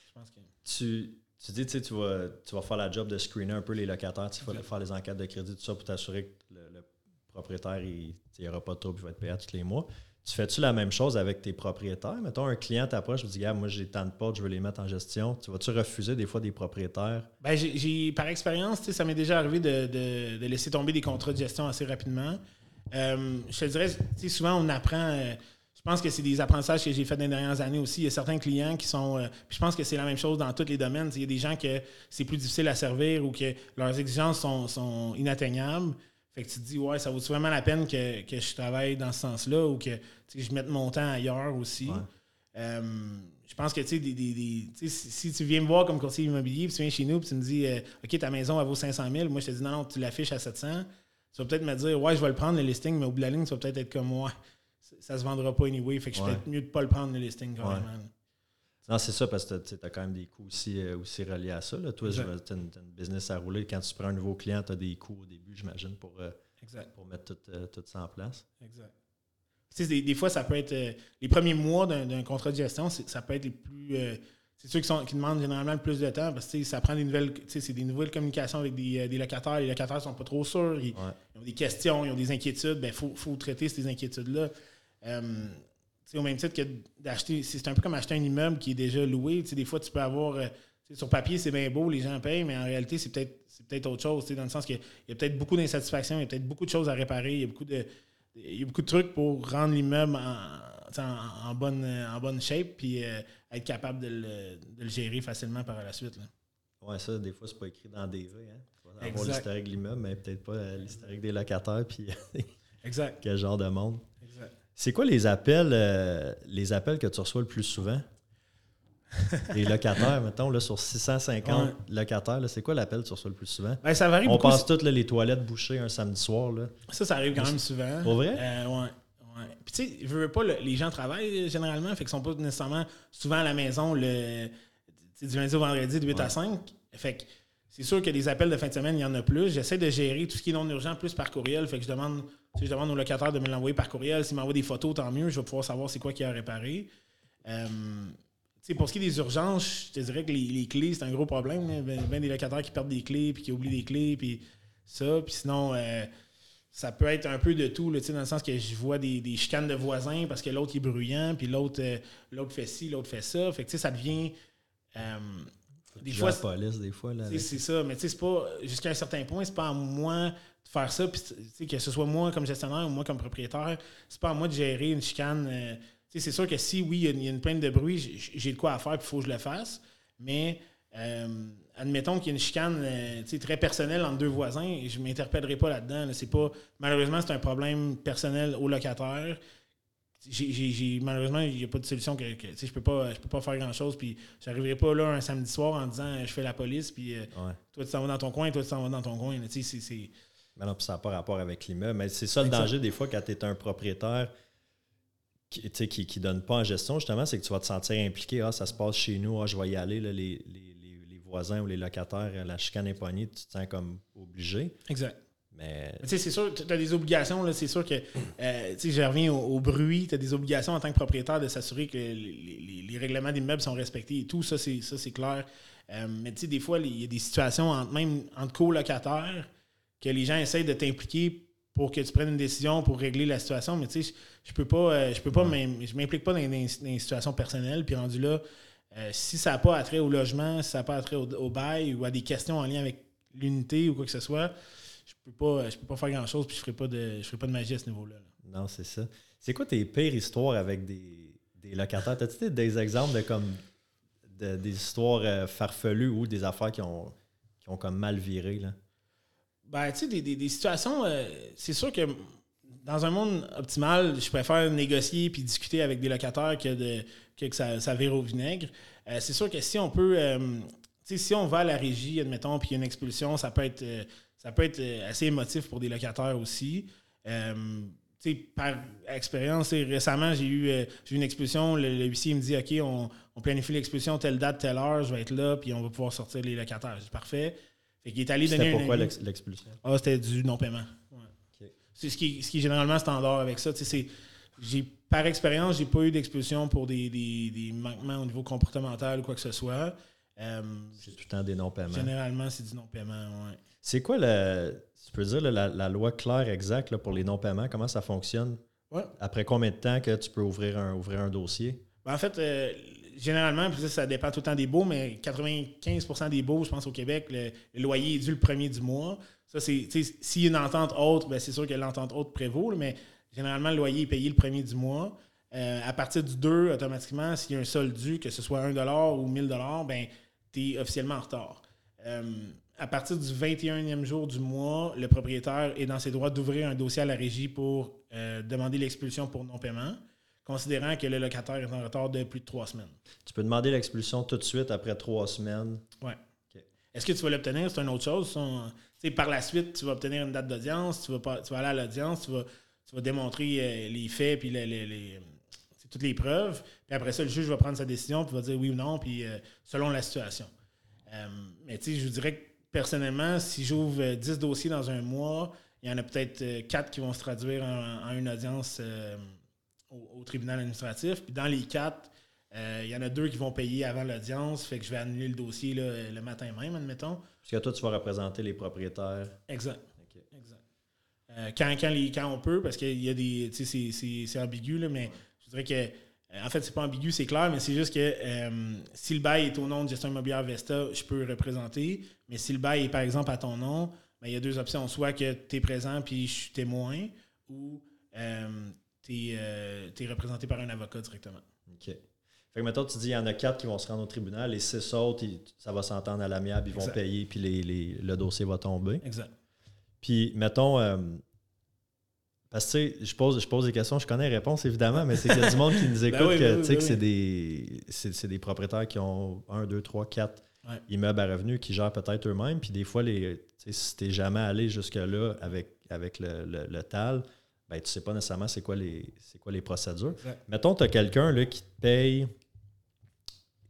Je pense que. Tu, tu dis, tu vas, tu vas faire la job de screener un peu les locataires, tu vas faire les enquêtes de crédit, tout ça, pour t'assurer que le, le propriétaire, il n'y aura pas de trouble, il va être payé à tous les mois. Tu fais-tu la même chose avec tes propriétaires? Mettons, un client t'approche, je dis, gars, moi, j'ai tant de portes, je veux les mettre en gestion. Tu vas-tu refuser des fois des propriétaires? Ben, j'ai, par expérience, ça m'est déjà arrivé de, de- de laisser tomber des contrats de gestion assez rapidement. Euh, je te dirais, souvent, on apprend. euh, je pense que c'est des apprentissages que j'ai fait dans les dernières années aussi. Il y a certains clients qui sont. euh, puis je pense que c'est la même chose dans tous les domaines. Il y a des gens que c'est plus difficile à servir ou que leurs exigences sont, sont inatteignables. Fait que tu te dis, ouais, ça vaut vraiment la peine que, que je travaille dans ce sens-là ou que je mette mon temps ailleurs aussi? Ouais. Euh, je pense que tu sais, des, des- des- si, si tu viens me voir comme courtier immobilier, puis tu viens chez nous, puis tu me dis, euh, OK, ta maison, elle vaut 500 000, moi je te dis, non, non, tu l'affiches à 700, tu vas peut-être me dire, ouais, je vais le prendre le listing, mais au bout de la ligne, tu vas peut-être être comme moi. Ça se vendra pas anyway, fait que je Ouais. peut-être mieux de pas le prendre le listing quand Ouais. même. Non, c'est ça, parce que tu as quand même des coûts aussi, euh, aussi reliés à ça. Là. Toi, tu as une, une business à rouler. Quand tu prends un nouveau client, tu as des coûts au début, j'imagine, pour, euh, Exact. pour mettre tout, euh, tout ça en place. Exact. Tu sais, des, des fois, ça peut être. les premiers mois d'un contrat de gestion, ça peut être les plus. euh, c'est ceux qui, sont, qui demandent généralement le plus de temps parce que ça prend des nouvelles. C'est des nouvelles communications avec des, des locataires. Les locataires sont pas trop sûrs. Ils, Ouais. ils ont des questions, ils ont des inquiétudes. Il ben, faut, faut traiter ces inquiétudes-là. Euh, au même titre que d'acheter. C'est un peu comme acheter un immeuble qui est déjà loué. Des fois, tu peux avoir. euh, sur papier, c'est bien beau, les gens payent, mais en réalité, c'est peut-être peut-être autre chose. Dans le sens qu'il y a peut-être beaucoup d'insatisfaction, il y a peut-être beaucoup de choses à réparer, il y a beaucoup de, il y a beaucoup de trucs pour rendre l'immeuble en, en, en bonne, en bonne shape puis euh, être capable de le, de le gérer facilement par la suite. là. Ouais, ça, des fois, c'est pas écrit dans DV. Hein. Tu vas avoir l'historique de l'immeuble, mais peut-être pas euh, l'historique des locataires, puis Exact. quel genre de monde. C'est quoi les appels, euh, les appels que tu reçois le plus souvent? les locataires, mettons, là, sur 650 Ouais. locataires, c'est quoi l'appel que tu reçois le plus souvent? Ben, ça varie On beaucoup. passe toutes là, les toilettes bouchées un samedi soir. Là. Ça, ça arrive quand même souvent. Pour vrai? Euh, ouais. ouais. Puis tu sais, je veux pas, le- les gens travaillent euh, généralement, fait qu'ils sont pas nécessairement souvent à la maison le du lundi au vendredi de 8 à Ouais. 5. Fait que c'est sûr que des appels de fin de semaine, il y en a plus. J'essaie de gérer tout ce qui est non urgent plus par courriel. Fait que je demande, je demande au locataire de me l'envoyer par courriel. S'il m'envoie des photos, tant mieux. Je vais pouvoir savoir c'est quoi qu'il a à réparer. Euh, pour ce qui est des urgences, je te dirais que les, les clés, c'est un gros problème. là. Ben, ben des locataires qui perdent des clés, puis qui oublient des clés, puis ça. Puis sinon, euh, ça peut être un peu de tout, là, dans le sens que je vois des, des chicanes de voisins parce que l'autre est bruyant, puis l'autre euh, l'autre fait ci, l'autre fait ça. Fait que tu sais, ça devient. euh, des fois, la police, des fois. C'est ça, mais tu sais, c'est pas. Jusqu'à un certain point, c'est pas à moi faire ça, puis que ce soit moi comme gestionnaire ou moi comme propriétaire, c'est pas à moi de gérer une chicane. euh, c'est sûr que si, oui, il y a une- il y, a une plainte de bruit, j'ai- de quoi à faire, puis il faut que je le fasse. Mais euh, admettons qu'il y a une chicane euh, très personnelle entre deux voisins, et je ne m'interpellerai pas là-dedans. là. C'est pas, malheureusement, c'est un problème personnel au locataire. J'ai- j'ai- j'ai- malheureusement, il n'y a pas de solution que, je peux pas je peux pas faire grand chose puis j'arriverai pas là un samedi soir en disant je fais la police puis euh, Ouais. toi tu t'en vas dans ton coin toi tu t'en vas dans ton coin là. Tu sais, c'est- c'est Mais non, puis ça n'a pas rapport avec l'immeuble. Mais c'est ça le danger des fois quand tu es un propriétaire qui ne qui, qui donne pas en gestion, justement, c'est que tu vas te sentir impliqué. Ah, ça se passe chez nous, ah, je vais y aller. là, les, les- les- les voisins ou les locataires, la chicane est pognée, tu te sens comme obligé. exact Mais Mais tu sais, c'est sûr, tu as des obligations. là. C'est sûr que, euh, tu sais, je reviens au, au bruit. Tu as des obligations en tant que propriétaire de s'assurer que les, les- règlements d'immeuble sont respectés et tout. Ça, c'est, ça, c'est clair. Euh, mais tu sais, des fois, il y a des situations, entre, même entre colocataires, que les gens essayent de t'impliquer pour que tu prennes une décision pour régler la situation. Mais tu sais, je, je peux pas, euh, je peux pas, je m'implique pas dans, dans- dans les situations personnelles. Puis rendu là, euh, si ça n'a pas attrait au logement, si ça n'a pas attrait au, au bail ou à des questions en lien avec l'unité ou quoi que ce soit, je peux pas, je peux pas faire grand-chose puis je ferai pas de je ferai pas de magie à ce niveau-là. Non, c'est ça. C'est quoi tes pires histoires avec des, des locataires? T'as-tu des exemples de comme des histoires euh, farfelues ou des affaires qui ont, qui ont comme mal viré? Là? Ben, tu sais, des, des, situations, euh, c'est sûr que dans un monde optimal, je préfère négocier puis discuter avec des locataires que, de, que, ça, ça vire au vinaigre. Euh, c'est sûr que si on peut, si on va à la régie, admettons, puis une expulsion, ça peut être, ça peut être assez émotif pour des locataires aussi par expérience, récemment, j'ai eu, euh, eu une expulsion. Le, huissier me dit OK, on, on planifie l'expulsion telle date, telle heure, je vais être là, puis on va pouvoir sortir les locataires. C'est parfait. Fait qu'il est allé donner. C'était pourquoi l'expulsion? Ah, c'était du non-paiement. C'est ce qui, ce qui est généralement standard avec ça. J'ai, par expérience, j'ai pas eu d'expulsion pour des, des, manquements au niveau comportemental ou quoi que ce soit. Euh, c'est tout le temps des non-paiements. Généralement, c'est du non-paiement, oui. C'est quoi le, tu peux dire la, loi claire exacte pour les non-paiements? Comment ça fonctionne? Après combien de temps que tu peux ouvrir un, ouvrir un dossier? Ben, en fait, euh, généralement, ça dépend tout le temps des baux, mais 95% des baux, je pense, au Québec, le, loyer est dû le premier du mois. Ça, c'est, s'il y a une entente autre, ben, c'est sûr que l'entente autre prévaut, mais généralement, le loyer est payé le premier du mois. Euh, à partir du 2, automatiquement, s'il y a un solde dû, que ce soit 1 ou 1000 ben, tu es officiellement en retard. Euh, à partir du 21e jour du mois, le propriétaire est dans ses droits d'ouvrir un dossier à la régie pour euh, demander l'expulsion pour non-paiement, considérant que le locataire est en retard de plus de trois semaines. Tu peux demander l'expulsion tout de suite après trois semaines. Oui. Est-ce que tu vas l'obtenir? C'est une autre chose. par la suite, tu vas obtenir une date d'audience, tu, vas tu vas aller à l'audience, tu vas, démontrer euh, les faits puis les, toutes les preuves. Puis après ça, le juge va prendre sa décision puis va dire oui ou non, puis euh, selon la situation. mais tu sais, je vous dirais que personnellement, si j'ouvre 10 euh, dossiers dans un mois, il y en a peut-être 4 euh, qui vont se traduire en, une audience euh, au, tribunal administratif. Puis dans les 4, il y en a deux qui vont payer avant l'audience, fait que je vais annuler le dossier le matin même, admettons. Parce que toi, tu vas représenter les propriétaires. Exact. exact. quand, quand, on peut, parce qu'il y a des. Tu sais, c'est ambigu, là, mais je dirais que euh, en fait, c'est pas ambigu, c'est clair, mais c'est juste que euh, si le bail est au nom de gestion immobilière Vesta, je peux représenter. Mais si le bail est par exemple à ton nom, ben, il y a deux options. Soit que tu es présent puis je suis témoin, ou euh, tu es, représenté par un avocat directement. OK. Fait que maintenant, tu dis il y en a quatre qui vont se rendre au tribunal, les six autres, ça va s'entendre à l'amiable, ils vont payer, puis les, le dossier va tomber. Exact. Puis, mettons, parce que je pose, je pose des questions, je connais les réponses évidemment, mais c'est qu'il y a du monde qui nous ben écoute que, que c'est des, des, propriétaires qui ont un, deux, trois, quatre immeubles à revenus qui gèrent peut-être eux-mêmes. Puis des fois, les, si tu n'es jamais allé jusque-là avec, avec le, le, TAL, ben, tu ne sais pas nécessairement c'est quoi les, quoi les procédures. Mettons, tu as quelqu'un qui te paye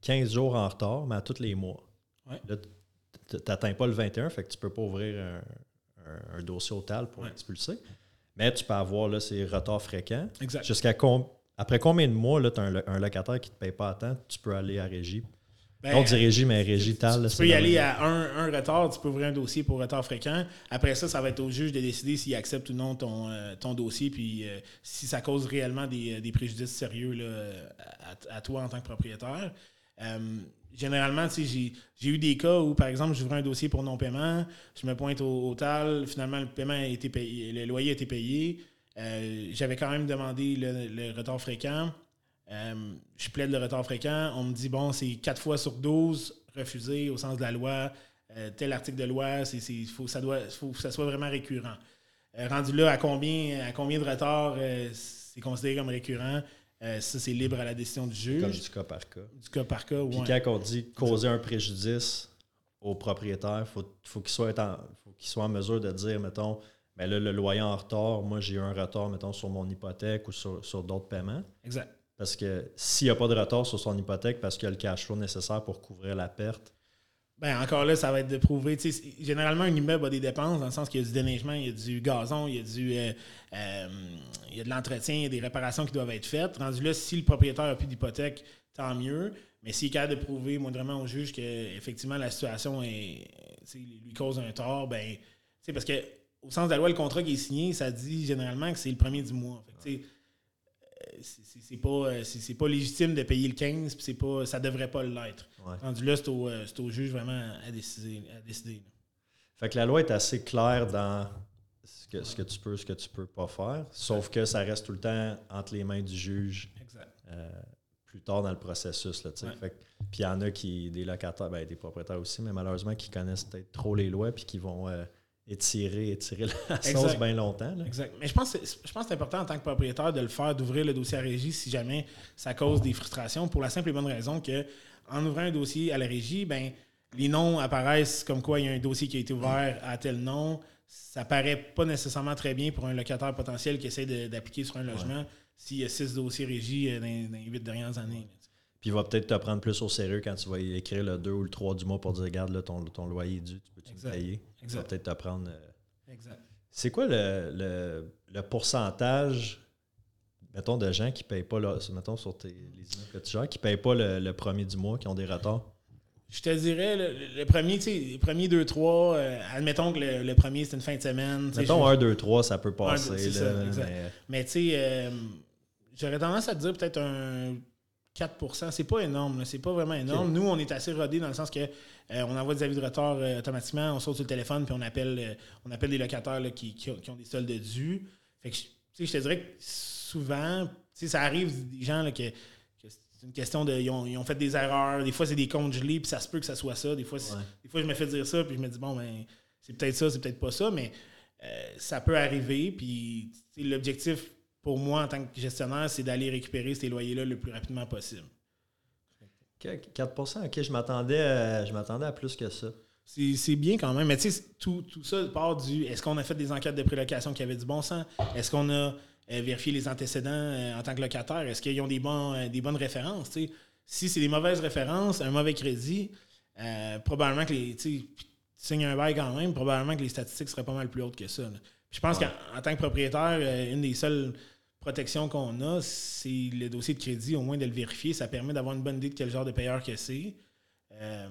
15 jours en retard, mais à tous les mois. Là, tu n'atteins pas le 21, fait que tu ne peux pas ouvrir un, dossier au TAL pour expulser. Mais tu peux avoir là, ces retards fréquents. Jusqu'à après combien de mois, tu as un, locataire qui ne te paye pas à temps, tu peux aller à régie? Ben, on dit régie, mais régie tal. Tu, peux y aller à un, retard, tu peux ouvrir un dossier pour retard fréquent. Après ça, ça va être au juge de décider s'il accepte ou non ton, euh, ton dossier, puis euh, si ça cause réellement des, des préjudices sérieux là, à, toi en tant que propriétaire. Euh, généralement, j'ai eu des cas où, par exemple, j'ouvrais un dossier pour non-paiement, je me pointe au, TAL, finalement, le paiement a été payé, le loyer a été payé. Euh, j'avais quand même demandé le, retard fréquent. Euh, je plaide le retard fréquent. On me dit, bon, c'est 4 fois sur 12 refusé au sens de la loi. Euh, tel article de loi, il faut, ça doit, faut que ça soit vraiment récurrent. rendu là, à combien, à combien de retard c'est considéré comme récurrent? Euh, ça, c'est libre à la décision du juge. Comme du cas par cas. Du cas par cas, Puis quand on dit causer un préjudice au propriétaire, il faut, qu'il soit, en, soit en mesure de dire, mettons, ben là, le loyer en retard, moi, j'ai eu un retard, mettons, sur mon hypothèque ou sur, sur d'autres paiements. Exact. Parce que s'il n'y a pas de retard sur son hypothèque parce qu'il a le cash flow nécessaire pour couvrir la perte, ben, encore là, ça va être de prouver. Généralement, un immeuble a des dépenses dans le sens qu'il y a du déneigement, il y a du gazon, il y a, du, euh, euh, il y a de l'entretien, il y a des réparations qui doivent être faites. Rendu là, si le propriétaire n'a plus d'hypothèque, tant mieux. Mais s'il est capable de prouver moindrement au juge qu'effectivement la situation est, lui cause un tort, ben, parce que au sens de la loi, le contrat qui est signé, ça dit généralement que c'est le premier du mois. C'est pas, euh, pas légitime de payer le 15, puis c'est pas, ça devrait pas l'être. Rendu là, c'est au, euh, au, juge vraiment à décider. À décider Fait que la loi est assez claire dans ce que, ce que tu peux, ce que tu peux pas faire. Sauf que ça reste tout le temps entre les mains du juge. Euh, plus tard dans le processus. Là, Puis il y en a qui, des locataires, ben, des propriétaires aussi, mais malheureusement qui connaissent peut-être trop les lois puis qui vont euh, étirer, étirer la sauce bien longtemps. Exact. Mais je pense, que c'est important en tant que propriétaire de le faire, d'ouvrir le dossier à régie si jamais ça cause des frustrations, pour la simple et bonne raison que en ouvrant un dossier à la régie, ben les noms apparaissent comme quoi il y a un dossier qui a été ouvert à tel nom. Ça paraît pas nécessairement très bien pour un locataire potentiel qui essaie d'appliquer sur un logement s'il y a six dossiers régis euh, dans, les huit dernières années. Puis il va peut-être te prendre plus au sérieux quand tu vas écrire le 2 ou le 3 du mois pour dire regarde, là, ton, ton loyer est dû, tu peux te payer? Il va peut-être te prendre. Euh, exact. C'est quoi le, le, pourcentage, mettons, de gens qui ne payent pas, mettons, sur tes, les immeubles que tu gères, qui ne payent pas le, premier du mois, qui ont des retards? Je te dirais, le, premier, tu premiers 2-3, euh, admettons que le, premier, c'est une fin de semaine. Mettons 1, 2, 3, ça peut passer. mais, tu sais, J'aurais tendance à te dire peut-être un 4 C'est pas énorme, c'est pas vraiment énorme. Nous, on est assez rodés dans le sens que euh, on envoie des avis de retard euh, automatiquement, on saute sur le téléphone, puis on appelle, euh, on appelle des locataires qui, ont des soldes dus. Fait que je te dirais que souvent, ça arrive des gens que, c'est une question de. Ils ont, fait des erreurs, des fois c'est des comptes gelés, puis ça se peut que ça soit ça. Des fois, des fois je me fais dire ça, puis je me dis bon ben c'est peut-être ça, c'est peut-être pas ça, mais ça peut arriver, puis l'objectif pour moi, en tant que gestionnaire, c'est d'aller récupérer ces loyers-là le plus rapidement possible. 4% OK, je m'attendais à, je m'attendais à plus que ça. C'est bien quand même. Mais tu sais, tout, ça part du est-ce qu'on a fait des enquêtes de prélocation qui avaient du bon sens? Est-ce qu'on a euh, vérifié les antécédents euh, en tant que locataire? Est-ce qu'ils ont des, bons, euh, des bonnes références? Si c'est des mauvaises références, un mauvais crédit, probablement que les. Tu signes un bail quand même, probablement que les statistiques seraient pas mal plus hautes que ça. Je pense qu'en tant que propriétaire, une des seules protection qu'on a, c'est le dossier de crédit, au moins de le vérifier. Ça permet d'avoir une bonne idée de quel genre de payeur que c'est. Euh,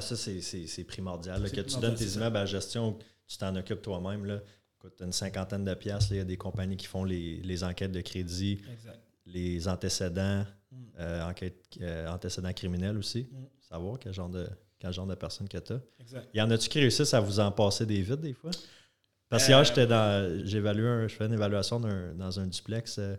ça, c'est primordial. que tu donnes tes immeubles à la gestion, tu t'en occupes toi-même. Là. Écoute, une cinquantaine de piastres, il y a des compagnies qui font les, enquêtes de crédit, les antécédents, mm. euh, enquêtes, euh, antécédents criminels aussi. Mm. Savoir quel genre de, quel genre de personne que tu as. Y en a-tu qui réussissent à vous en passer des vides des fois? Parce que hier, j'étais dans. J'évalue je fais une évaluation dans un duplex euh,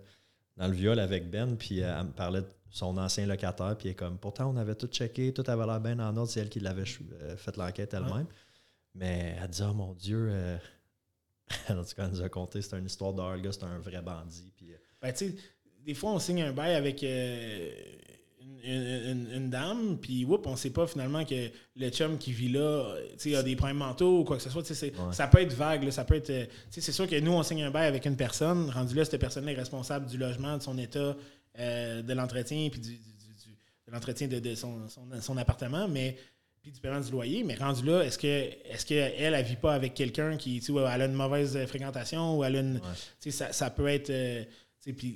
dans le viol avec Ben, puis euh, elle me parlait de son ancien locataire, puis elle est comme pourtant on avait tout checké, tout avait l'air bien en ordre, c'est elle qui l'avait euh, fait l'enquête elle-même. Mais elle dit Oh mon Dieu, en tout cas, elle nous a conté, c'est une histoire d'or, c'est un vrai bandit. Puis, ben, tu sais, des fois, on signe un bail avec une, dame, puis on sait pas finalement que le chum qui vit là a des problèmes mentaux ou quoi que ce soit. Ça peut être vague, ça peut être. Euh, c'est sûr que nous, on signe un bail avec une personne, rendu là, cette personne est responsable du logement, de son état, euh, de l'entretien, puis du, de l'entretien de, son, appartement, mais puis du paiement du loyer, mais rendu là, est-ce que est-ce qu'elle, elle, vit pas avec quelqu'un qui, tu elle a une mauvaise fréquentation ou elle a une. Ça, ça peut être. Euh,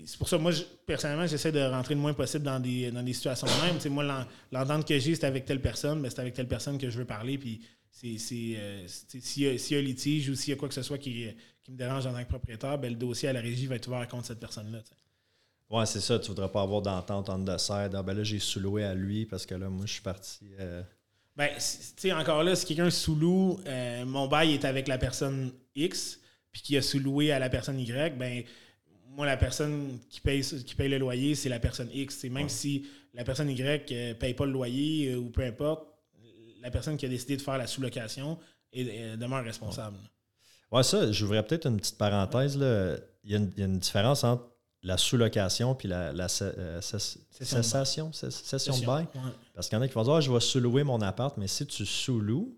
c'est pour ça, moi, personnellement, j'essaie de rentrer le moins possible dans des, dans des situations de même. moi, l'entente que j'ai, c'est avec telle personne, mais c'est avec telle personne que je veux parler. Puis c'est, euh, s'il, y a, un litige ou s'il y a quoi que ce soit qui, me dérange en tant que propriétaire, ben, le dossier à la régie va être ouvert contre cette personne-là. Oui, c'est ça. Tu ne voudrais pas avoir d'entente en dessert. Ah, ben là, j'ai sous-loué à lui parce que là, moi, je suis parti. Euh... Ben, tu sais, encore là, si quelqu'un sous-loue, euh, mon bail est avec la personne X, puis qui a sous-loué à la personne Y, ben moi, la personne qui paye, qui paye le loyer, c'est la personne X. même si la personne Y ne euh, paye pas le loyer euh, ou peu importe, la personne qui a décidé de faire la sous-location est, demeure responsable. Ouais, ça, j'ouvrais peut-être une petite parenthèse. Là. Il, y a une, différence entre la sous-location et la, la euh, cessation, de bail. Parce qu'il y en a qui vont dire ah, je vais sous-louer mon appart, mais si tu sous-loues,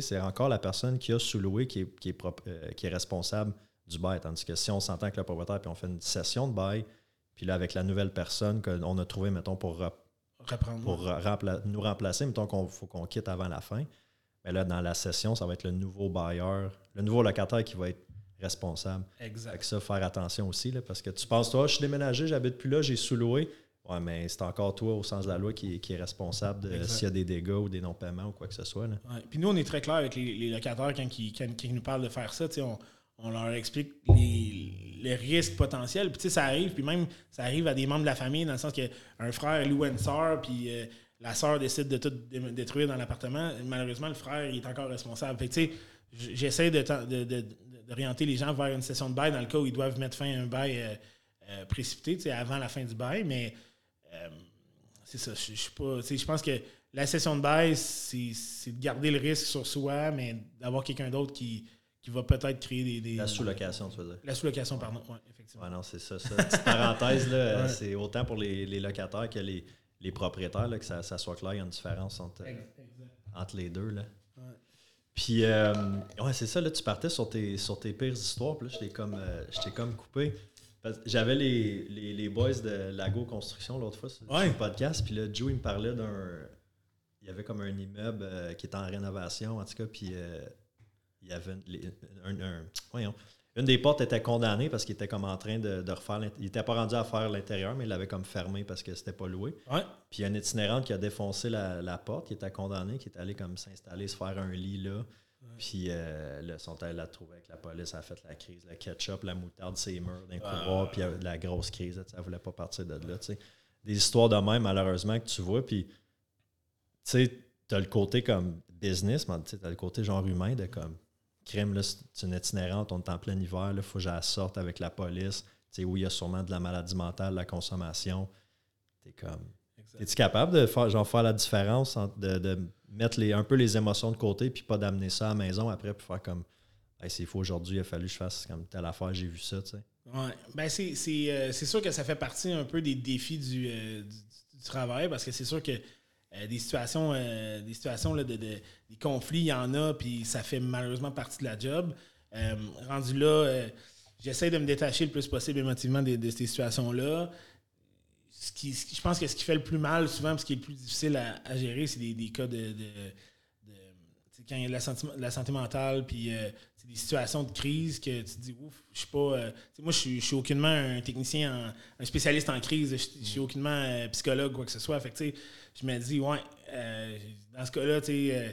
c'est encore la personne qui a sous-loué qui est, qui est, qui est responsable du bail. Tandis que si on s'entend avec le propriétaire puis on fait une session de bail, puis là, avec la nouvelle personne qu'on a trouvée, mettons, pour, pour nous remplacer, mettons qu'il faut qu'on quitte avant la fin, mais là, dans la session, ça va être le nouveau bailleur, le nouveau locataire qui va être responsable. Exact. Avec ça, faire attention aussi, là, parce que tu penses, toi, je suis déménagé, j'habite plus là, j'ai sous-loué. Ouais, mais c'est encore toi, au sens de la loi, qui, est responsable s'il y a des dégâts ou des non-paiements ou quoi que ce soit. Là. Puis nous, on est très clair avec les, locataires quand, ils, nous parlent de faire ça. On, on leur explique les, risques potentiels. Puis, tu ça arrive, puis même, ça arrive à des membres de la famille, dans le sens qu'un frère loue une soeur, puis euh, la sœur décide de tout détruire dans l'appartement, malheureusement, le frère il est encore responsable. Sais, j'essaie d'orienter les gens vers une session de bail dans le cas où ils doivent mettre fin à un bail euh, euh, précipité, avant la fin du bail, mais c'est ça. Je, je pense que la session de bail, c'est de garder le risque sur soi, mais d'avoir quelqu'un d'autre qui, qui va peut-être créer des, La sous-location, tu veux dire. La sous-location, pardon, oui, effectivement. Ouais, non, c'est ça. ça. Petite parenthèse, là, c'est autant pour les, les, locataires que les, les propriétaires, là, que ça, ça, soit clair, il y a une différence entre, entre les deux. Là. Puis, euh, ouais, c'est ça, là, tu partais sur tes, sur tes pires histoires, puis là, je comme, euh, comme coupé. J'avais les, les, les, boys de Lago Construction l'autre fois sur le podcast, puis là, Joe, il me parlait d'un il y avait comme un immeuble euh, qui était en rénovation, en tout cas, puis il y avait un, voyons, une des portes était condamnée parce qu'il était comme en train de, refaire. Il n'était pas rendu à faire l'intérieur, mais il l'avait comme fermé parce que c'était pas loué. Ouais. Puis il y a une itinérante qui a défoncé la, porte, qui était condamnée, qui est allée comme s'installer, se faire un lit là. Puis euh, là, son tel l'a trouvé avec la police, a fait la crise, le ketchup, la moutarde, ses murs d'un couloir, puis la grosse crise, elle voulait pas partir de là. Des histoires de même, malheureusement, que tu vois. Puis tu sais, tu as le côté comme business, mais tu as le côté genre humain de comme crème, là, c'est une itinérante, on est en plein hiver, il faut que j'en sorte avec la police. Tu sais, où il y a sûrement de la maladie mentale, la consommation. T'es comme. Es-tu capable de faire, genre, faire la différence entre de, mettre les, un peu les émotions de côté puis pas d'amener ça à la maison après pour faire comme hey, c'est faux aujourd'hui, il a fallu que je fasse comme telle affaire, j'ai vu ça, tu sais. Ouais. Ben c'est, euh, sûr que ça fait partie un peu des défis du, euh, du travail parce que c'est sûr que euh, des situations, euh, des situations là, de, des conflits, il y en a, puis ça fait malheureusement partie de la job. Euh, rendu là, j'essaie de me détacher le plus possible émotivement de, ces situations-là. Ce qui, je pense que ce qui fait le plus mal souvent, ce qui est le plus difficile à, gérer, c'est des, cas de, quand il y a de la, santé, la santé mentale, puis des situations de crise que tu te dis, ouf, je suis pas. moi, je suis, suis aucunement un technicien, un spécialiste en crise, je, suis aucunement psychologue, quoi que ce soit. Fait que, je me dis, ouais, euh, dans ce cas-là, tu sais, euh,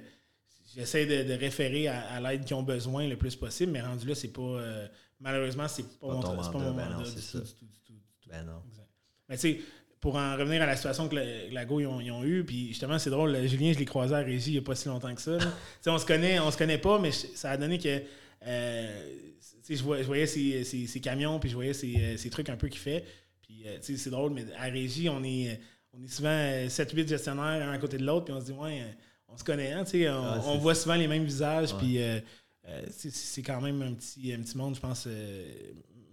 j'essaie de, référer à, l'aide qu'ils ont besoin le plus possible, mais rendu là, c'est pas. Euh, malheureusement, c'est pas, pas, mon, pas mon ben mandat du, tout, du, tout, du, tout, Ben non. Mais tu sais, pour en revenir à la situation que la, GO ils ont, eu, puis justement, c'est drôle, Julien, je l'ai croisé à Régie il n'y a pas si longtemps que ça. on se connaît, on se connaît pas, mais ça a donné que. je, voyais, ses, camions, puis je voyais ses, trucs un peu qu'il fait. Puis, c'est drôle, mais à Régie, on est on est souvent 7-8 euh, gestionnaires un à côté de l'autre, puis on se dit, ouais, euh, on se connaît, hein, on, voit souvent les mêmes visages, puis euh, c'est quand même un petit, un petit monde, je pense,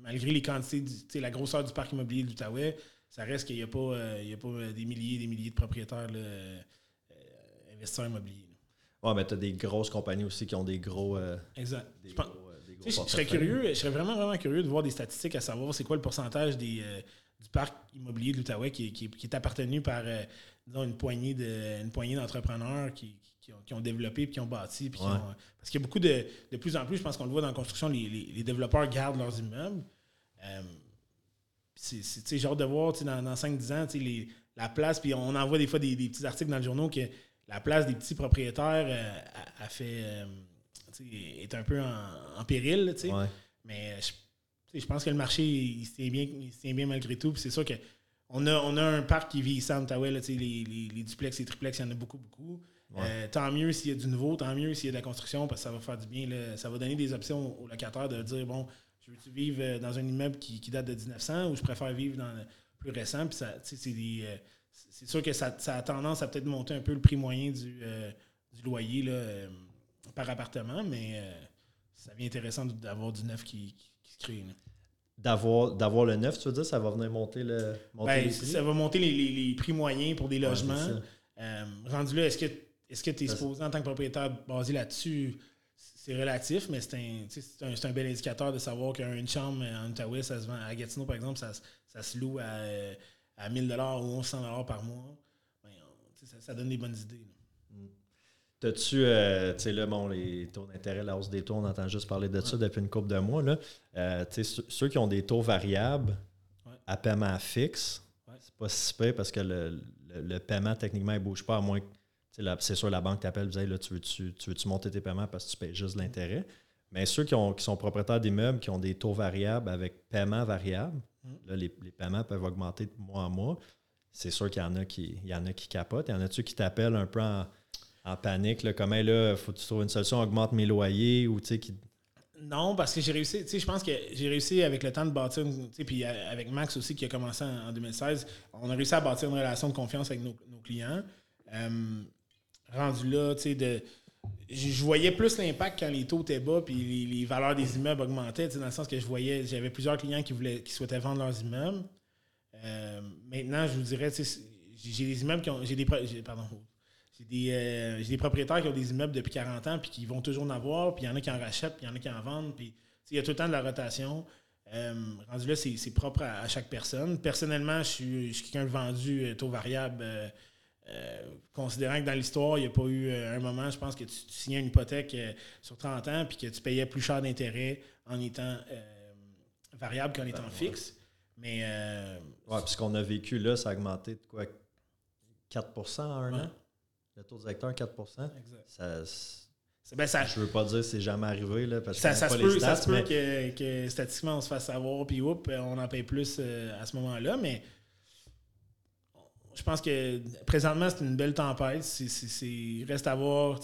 malgré les quantités, la grosseur du parc immobilier de l'Outaouais, ça reste qu'il n'y a, pas, a pas des milliers et des milliers de propriétaires investisseurs immobiliers. Oui, mais tu as des grosses compagnies aussi qui ont des gros. exact. je, serais curieux, je serais vraiment, vraiment curieux de voir des statistiques à savoir c'est quoi le pourcentage des, du parc immobilier de l'Outaouais qui, est appartenu par euh, une poignée de poignée d'entrepreneurs qui, ont, développé et qui ont bâti. parce qu'il y a beaucoup de. De plus en plus, je pense qu'on le voit dans la construction, les, développeurs gardent leurs immeubles. Euh, c'est genre de voir dans, dans 5-10 ans les, la place, puis on envoie des fois des, petits articles dans le journaux que la place des petits propriétaires euh, a, fait. est un peu en, péril. Mais je je pense que le marché, il se tient bien, bien malgré tout. c'est sûr que on a, on a un parc qui vit en Ottawa, les, les, les, duplex, les triplex, il y en a beaucoup, beaucoup. Euh, tant mieux s'il y a du nouveau, tant mieux s'il y a de la construction, parce que ça va faire du bien. ça va donner des options aux locataires de dire bon, je veux-tu vivre euh, dans un immeuble qui, date de 1900 ou je préfère vivre dans le plus récent? Puis euh, c'est, sûr que ça, a tendance à peut-être monter un peu le prix moyen du, du loyer là, par appartement, mais ça devient intéressant d'avoir du neuf qui, D'avoir, d'avoir le neuf, tu veux dire, ça va venir monter le ben, prix? Ça va monter les, prix moyens pour des logements. Euh, rendu là, est-ce que est-ce que tu es supposé en tant que propriétaire basé là-dessus? C'est relatif, mais c'est un, un, un, bel indicateur de savoir qu'une chambre en Outaouais, ça se vend à Gatineau, par exemple, ça, ça se loue à, à 1000 ou 1100 par mois. Ben, ça, ça, donne des bonnes idées. T'as-tu, euh, tu sais, là, bon, les taux d'intérêt, la hausse des taux, on entend juste parler de ça depuis une couple de mois. Là. Euh, tu sais, ceux qui ont des taux variables à paiement fixe, c'est pas si pire parce que le, paiement, techniquement, il ne bouge pas, à moins que, c'est sûr, la banque t'appelle, là, tu veux-tu veux -tu monter tes paiements parce que tu payes juste l'intérêt. Mais ceux qui, ont, qui sont propriétaires d'immeubles qui ont des taux variables avec paiement variable, mm. là, les, les, paiements peuvent augmenter de mois en mois c'est sûr qu'il y en a qui y en a qui capotent. Il y en a-tu qui t'appellent un peu en, panique, là, comment là, faut que tu une solution, augmente mes loyers ou tu sais, qui non, parce que j'ai réussi, tu sais, je pense que j'ai réussi avec le temps de bâtir, tu sais, puis avec Max aussi qui a commencé en, 2016, on a réussi à bâtir une relation de confiance avec nos, clients. Euh, rendu là, tu sais, de, je voyais plus l'impact quand les taux étaient bas puis les, valeurs des immeubles augmentaient, dans le sens que je voyais, j'avais plusieurs clients qui voulaient, qui souhaitaient vendre leurs immeubles. Euh, maintenant, je vous dirais, j'ai des immeubles qui ont, j'ai des, pardon, euh, j'ai des, propriétaires qui ont des immeubles depuis 40 ans puis qui vont toujours en avoir, puis il y en a qui en rachètent, puis il y en a qui en vendent, puis il y a tout le temps de la rotation. Euh, rendu là, c'est propre à, chaque personne. Personnellement, je suis, quelqu'un de vendu euh, taux variable, considérant que dans l'histoire, il n'y a pas eu un moment, je pense, que tu, signais une hypothèque sur 30 ans puis que tu payais plus cher d'intérêt en étant variable qu'en étant fixe. Mais. ouais, puis ce qu'on a vécu là, ça a augmenté de quoi? 4 en un an? Le taux directeur, 4 ça, ben, ça, je veux pas dire que c'est jamais arrivé, là, parce que ça, ça, se peut, ça se peut que, statistiquement on se fasse savoir, puis on en paye plus euh, à ce moment-là, mais je pense que présentement, c'est une belle tempête. Il reste à voir.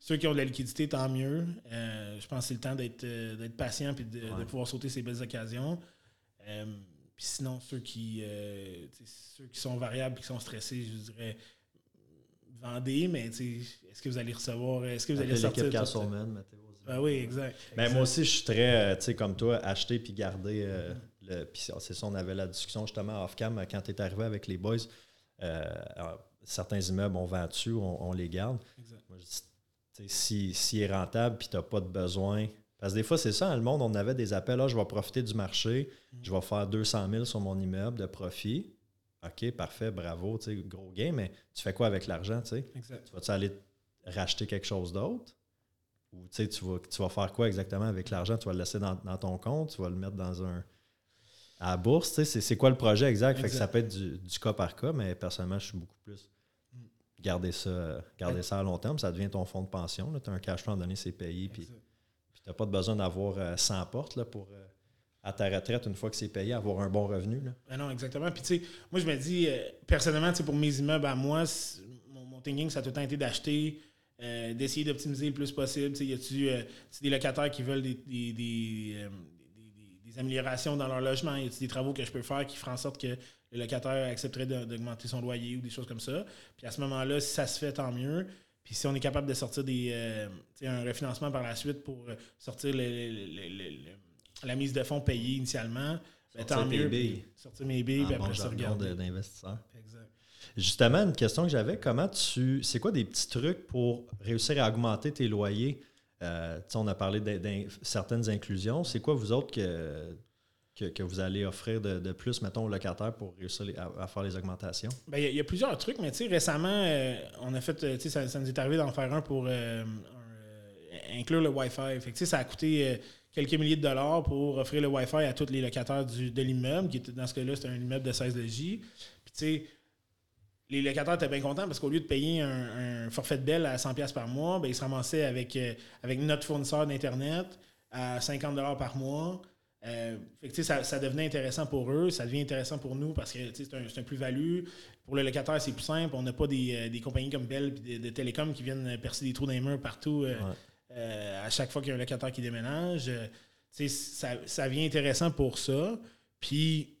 Ceux qui ont de la liquidité, tant mieux. Euh, je pense que c'est le temps d'être euh, patient et de, pouvoir sauter ces belles occasions. puis sinon, ceux qui, ceux qui sont variables et qui sont stressés, je dirais vendez, mais est-ce que vous allez recevoir, est-ce que vous allez sortir Ah oui, exact. Ben, moi aussi, je suis très, euh, tu sais, comme toi, acheter puis garder. Euh, le, puis c'est ça, on avait la discussion justement off-cam quand tu es arrivé avec les boys. Euh, certains immeubles, on vend dessus, on, les garde? Moi, si, si est rentable puis tu n'as pas de besoin. Parce que des fois, c'est ça, hein, le monde, on avait des appels, là, ah, je vais profiter du marché, mm. je vais faire 200 000 sur mon immeuble de profit. OK, parfait, bravo, tu sais, gros gain, mais tu fais quoi avec l'argent, tu sais? Tu vas-tu aller racheter quelque chose d'autre? Ou tu sais, tu vas, tu vas faire quoi exactement avec l'argent? Tu vas le laisser dans, ton compte, tu vas le mettre dans un. à la bourse, tu sais, c'est quoi le projet exact? Fait que ça peut être du, cas par cas, mais personnellement, je suis beaucoup plus garder ça, garder ça à long terme, ça devient ton fonds de pension. Tu as un cash flow à donner, c'est payé, puis tu n'as pas besoin d'avoir 100 euh, portes là, pour. Euh, à ta retraite, une fois que c'est payé, avoir un bon revenu. Là. Ben non, exactement. Puis, tu sais, moi, je me dis, euh, personnellement, pour mes immeubles à moi, mon, thinking, ça a tout le temps été d'acheter, euh, d'essayer d'optimiser le plus possible. y a-tu euh, des locataires qui veulent des, des, améliorations dans leur logement? Y a des travaux que je peux faire qui feront en sorte que le locataire accepterait d'augmenter son loyer ou des choses comme ça? Puis à ce moment-là, si ça se fait, tant mieux. Puis si on est capable de sortir des, un refinancement par la suite pour sortir le la mise de fonds payée initialement, ben, tant mieux. Sortir mes billes, puis après ça, regarder. d'investisseur. Exact. Justement, une question que j'avais, comment tu. C'est quoi des petits trucs pour réussir à augmenter tes loyers? Euh, on a parlé de certaines inclusions. C'est quoi, vous autres, que, que, vous allez offrir de, plus, mettons, aux locataires pour réussir à, faire les augmentations? Ben, il y, a plusieurs trucs, mais récemment, euh, on a fait, euh, ça, ça nous est arrivé d'en faire un pour inclure le Wi-Fi. Fait ça a coûté quelques milliers de dollars pour offrir le Wi-Fi à tous les locataires du, de l'immeuble, qui dans ce cas-là, c'était un immeuble de 16 logis. Puis, tu sais, les locataires étaient bien contents parce qu'au lieu de payer un, forfait de belle à 100$ par mois, ben, ils se ramassaient avec, euh, avec notre fournisseur d'Internet à 50$ par mois. Euh, ça, ça, devenait intéressant pour eux, ça devient intéressant pour nous parce que c'est un, un plus-value. Pour le locataire, c'est plus simple. On n'a pas des, euh, des, compagnies comme Bell et de, télécom qui viennent percer des trous dans les murs partout. À chaque fois qu'il y a un locataire qui déménage. Euh, ça, ça vient intéressant pour ça. Puis,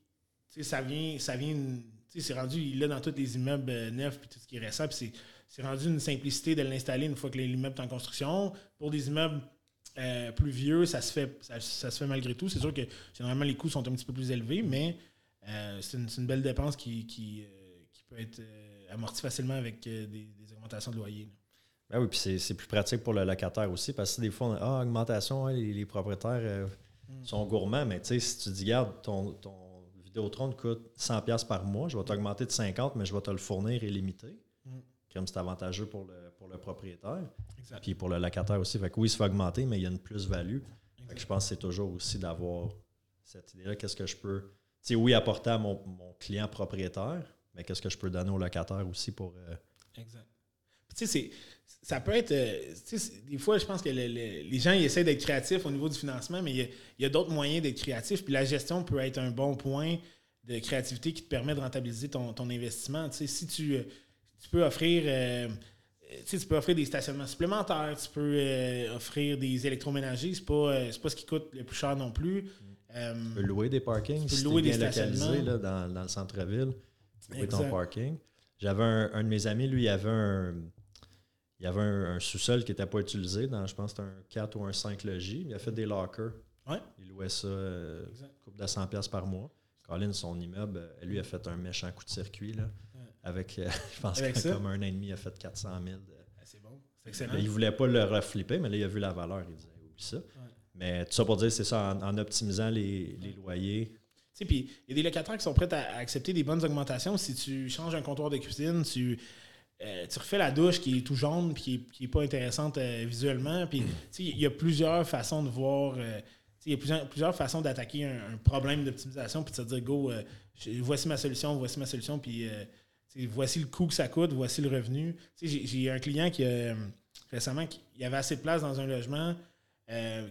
ça vient, ça vient c'est rendu, il est dans tous les immeubles euh, neufs puis tout ce qui est récent. Puis c'est rendu une simplicité de l'installer une fois que l'immeuble est en construction. Pour des immeubles plus vieux, ça se fait, ça, se fait malgré tout. C'est sûr que généralement les coûts sont un petit peu plus élevés, mais c'est une, belle dépense qui, peut être amortie facilement avec des, augmentations de loyer. Ben oui, puis c'est plus pratique pour le locataire aussi, parce que des fois, on a, ah, augmentation, les, propriétaires euh, mm. sont gourmands, mais tu sais, si tu dis, garde, ton, ton Vidéotron te coûte 100$ par mois, je vais t'augmenter de 50$, mais je vais te le fournir illimité. Mm. Comme c'est avantageux pour le, pour le propriétaire. Puis pour le locataire aussi. Fait que oui, il se fait augmenter, mais il y a une plus-value. Je pense que c'est toujours aussi d'avoir cette idée-là. Qu'est-ce que je peux, tu sais, oui, apporter à mon, client propriétaire, mais qu'est-ce que je peux donner au locataire aussi pour. Euh, exact. Tu sais, ça peut être. Euh, des fois, je pense que les gens ils essaient d'être créatifs au niveau du financement, mais il y a, d'autres moyens d'être créatifs. Puis la gestion peut être un bon point de créativité qui te permet de rentabiliser ton, investissement. si tu, tu peux offrir. tu peux offrir des stationnements supplémentaires, tu peux offrir des électroménagers, c'est pas, pas ce qui coûte le plus cher non plus. tu peux louer des parkings, tu peux louer des localisé là, dans, dans, le centre-ville, louer ton parking. J'avais un, de mes amis, lui, il avait un, il y avait un, sous-sol qui n'était pas utilisé dans, je pense, c'était un 4 ou un 5 logis. Il a fait des lockers. Il louait ça euh, coupe de 100 pièces par mois. Colin, son immeuble, euh, lui, a fait un méchant coup de circuit. Là, Avec, euh, je pense que comme un an et demi, il a fait 400 000. c'est bon. C'est excellent. il ne voulait pas le reflipper, mais là, il a vu la valeur. Il disait, oublie ça. Mais tout ça pour dire, c'est ça, en, optimisant les, les loyers. Puis il y a des locataires qui sont prêts à, accepter des bonnes augmentations. Si tu changes un comptoir de cuisine, tu, euh, tu refais la douche qui est tout jaune puis qui n'est pas intéressante euh, visuellement. Puis il y a plusieurs façons de voir. Euh, il y a plusieurs, plusieurs façons d'attaquer un, problème d'optimisation puis de se dire go, voici ma solution, voici ma solution, puis voici le coût que ça coûte, voici le revenu. J'ai un client qui récemment, il avait assez de place dans un logement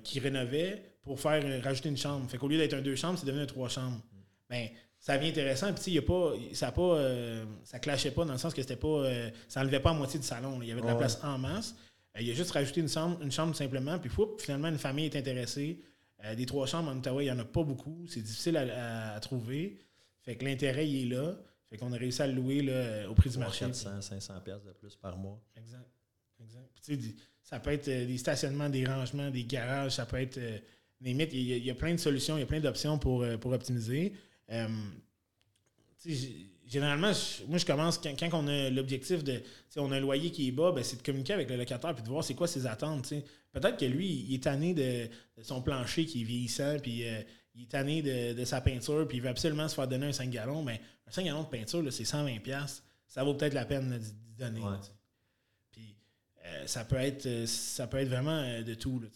qui rénovait pour faire rajouter une chambre. Fait qu'au lieu d'être un deux chambres, c'est devenu un trois chambres. Ben, ça devient intéressant. Puis, y a pas, ça pas, euh, ça clashait pas dans le sens que c'était pas, euh, ça enlevait pas à moitié du salon. Il y avait de la place en masse. Euh, il a juste rajouté une chambre, une chambre simplement. Puis, finalement, une famille est intéressée. des trois chambres en Ottawa, il n'y en a pas beaucoup. C'est difficile à, trouver. Fait que l'intérêt, il est là. Fait qu'on a réussi à le louer là, au prix du marché. 400, 500 pièces de plus par mois. Exact. exact. ça peut être des stationnements, des rangements, des garages. Ça peut être il y, a, plein de solutions, il y a plein d'options pour, euh, pour optimiser. Euh, généralement, moi, je commence quand, on a l'objectif de. On a un loyer qui est bas, ben, c'est de communiquer avec le locataire puis de voir c'est quoi ses attentes. Peut-être que lui, il est tanné de, son plancher qui est vieillissant, puis euh, il est tanné de, sa peinture, puis il veut absolument se faire donner un 5 gallons. Mais un 5 gallons de peinture, c'est 120$. Ça vaut peut-être la peine d'y donner. Puis ça, peut être, ça peut être vraiment de tout. Là,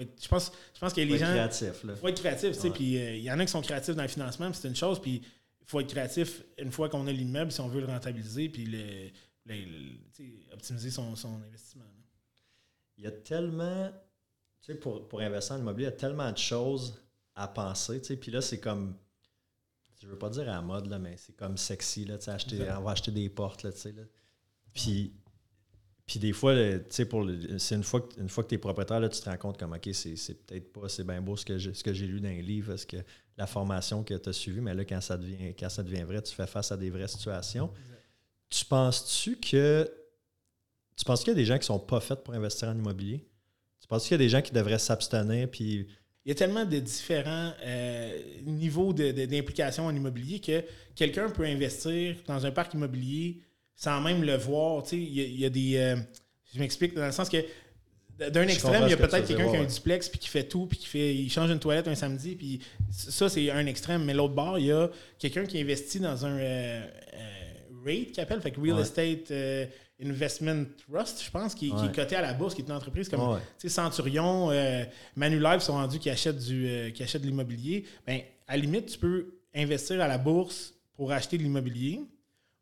je pense, je pense que les gens. créatif, Il faut être créatif, tu sais. Puis euh, il y en a qui sont créatifs dans le financement, c'est une chose. Puis il faut être créatif une fois qu'on a l'immeuble, si on veut le rentabiliser, puis le, optimiser son, investissement. Il y a tellement. Tu sais, pour, pour investir en immobilier, il y a tellement de choses à penser, tu sais. Puis là, c'est comme. Je veux pas dire à la mode, là, mais c'est comme sexy, là, tu sais, acheter, on va acheter des portes, là, tu sais. Là. Puis puis des fois, tu sais, pour une fois que, que tu es propriétaire, là, tu te rends compte comme OK, c'est, peut-être pas c'est bien beau ce que, j'ai, ce que j'ai lu dans les livres, que la formation que tu as suivie, mais là, quand ça devient quand ça devient vrai, tu fais face à des vraies situations. Tu penses-tu que tu penses qu'il y a des gens qui sont pas faits pour investir en immobilier? Tu penses qu'il y a des gens qui devraient s'abstenir puis. Il y a tellement de différents euh, niveaux d'implication en immobilier que quelqu'un peut investir dans un parc immobilier sans même le voir. Il y, a des. Euh, je m'explique dans le sens que d'un extrême, il y a peut-être quelqu'un qui a un duplex puis qui fait tout, puis qui fait, il change une toilette un samedi, puis ça, c'est un extrême. Mais l'autre bord, il y a quelqu'un qui investit dans un euh, euh, REIT qui appelle, fait que Real Estate Investment Trust, je pense, qui, est coté à la bourse, qui est une entreprise comme Centurion, Manulife sont rendus qui achètent, du, qui achètent de l'immobilier. Ben, à la limite, tu peux investir à la bourse pour acheter de l'immobilier.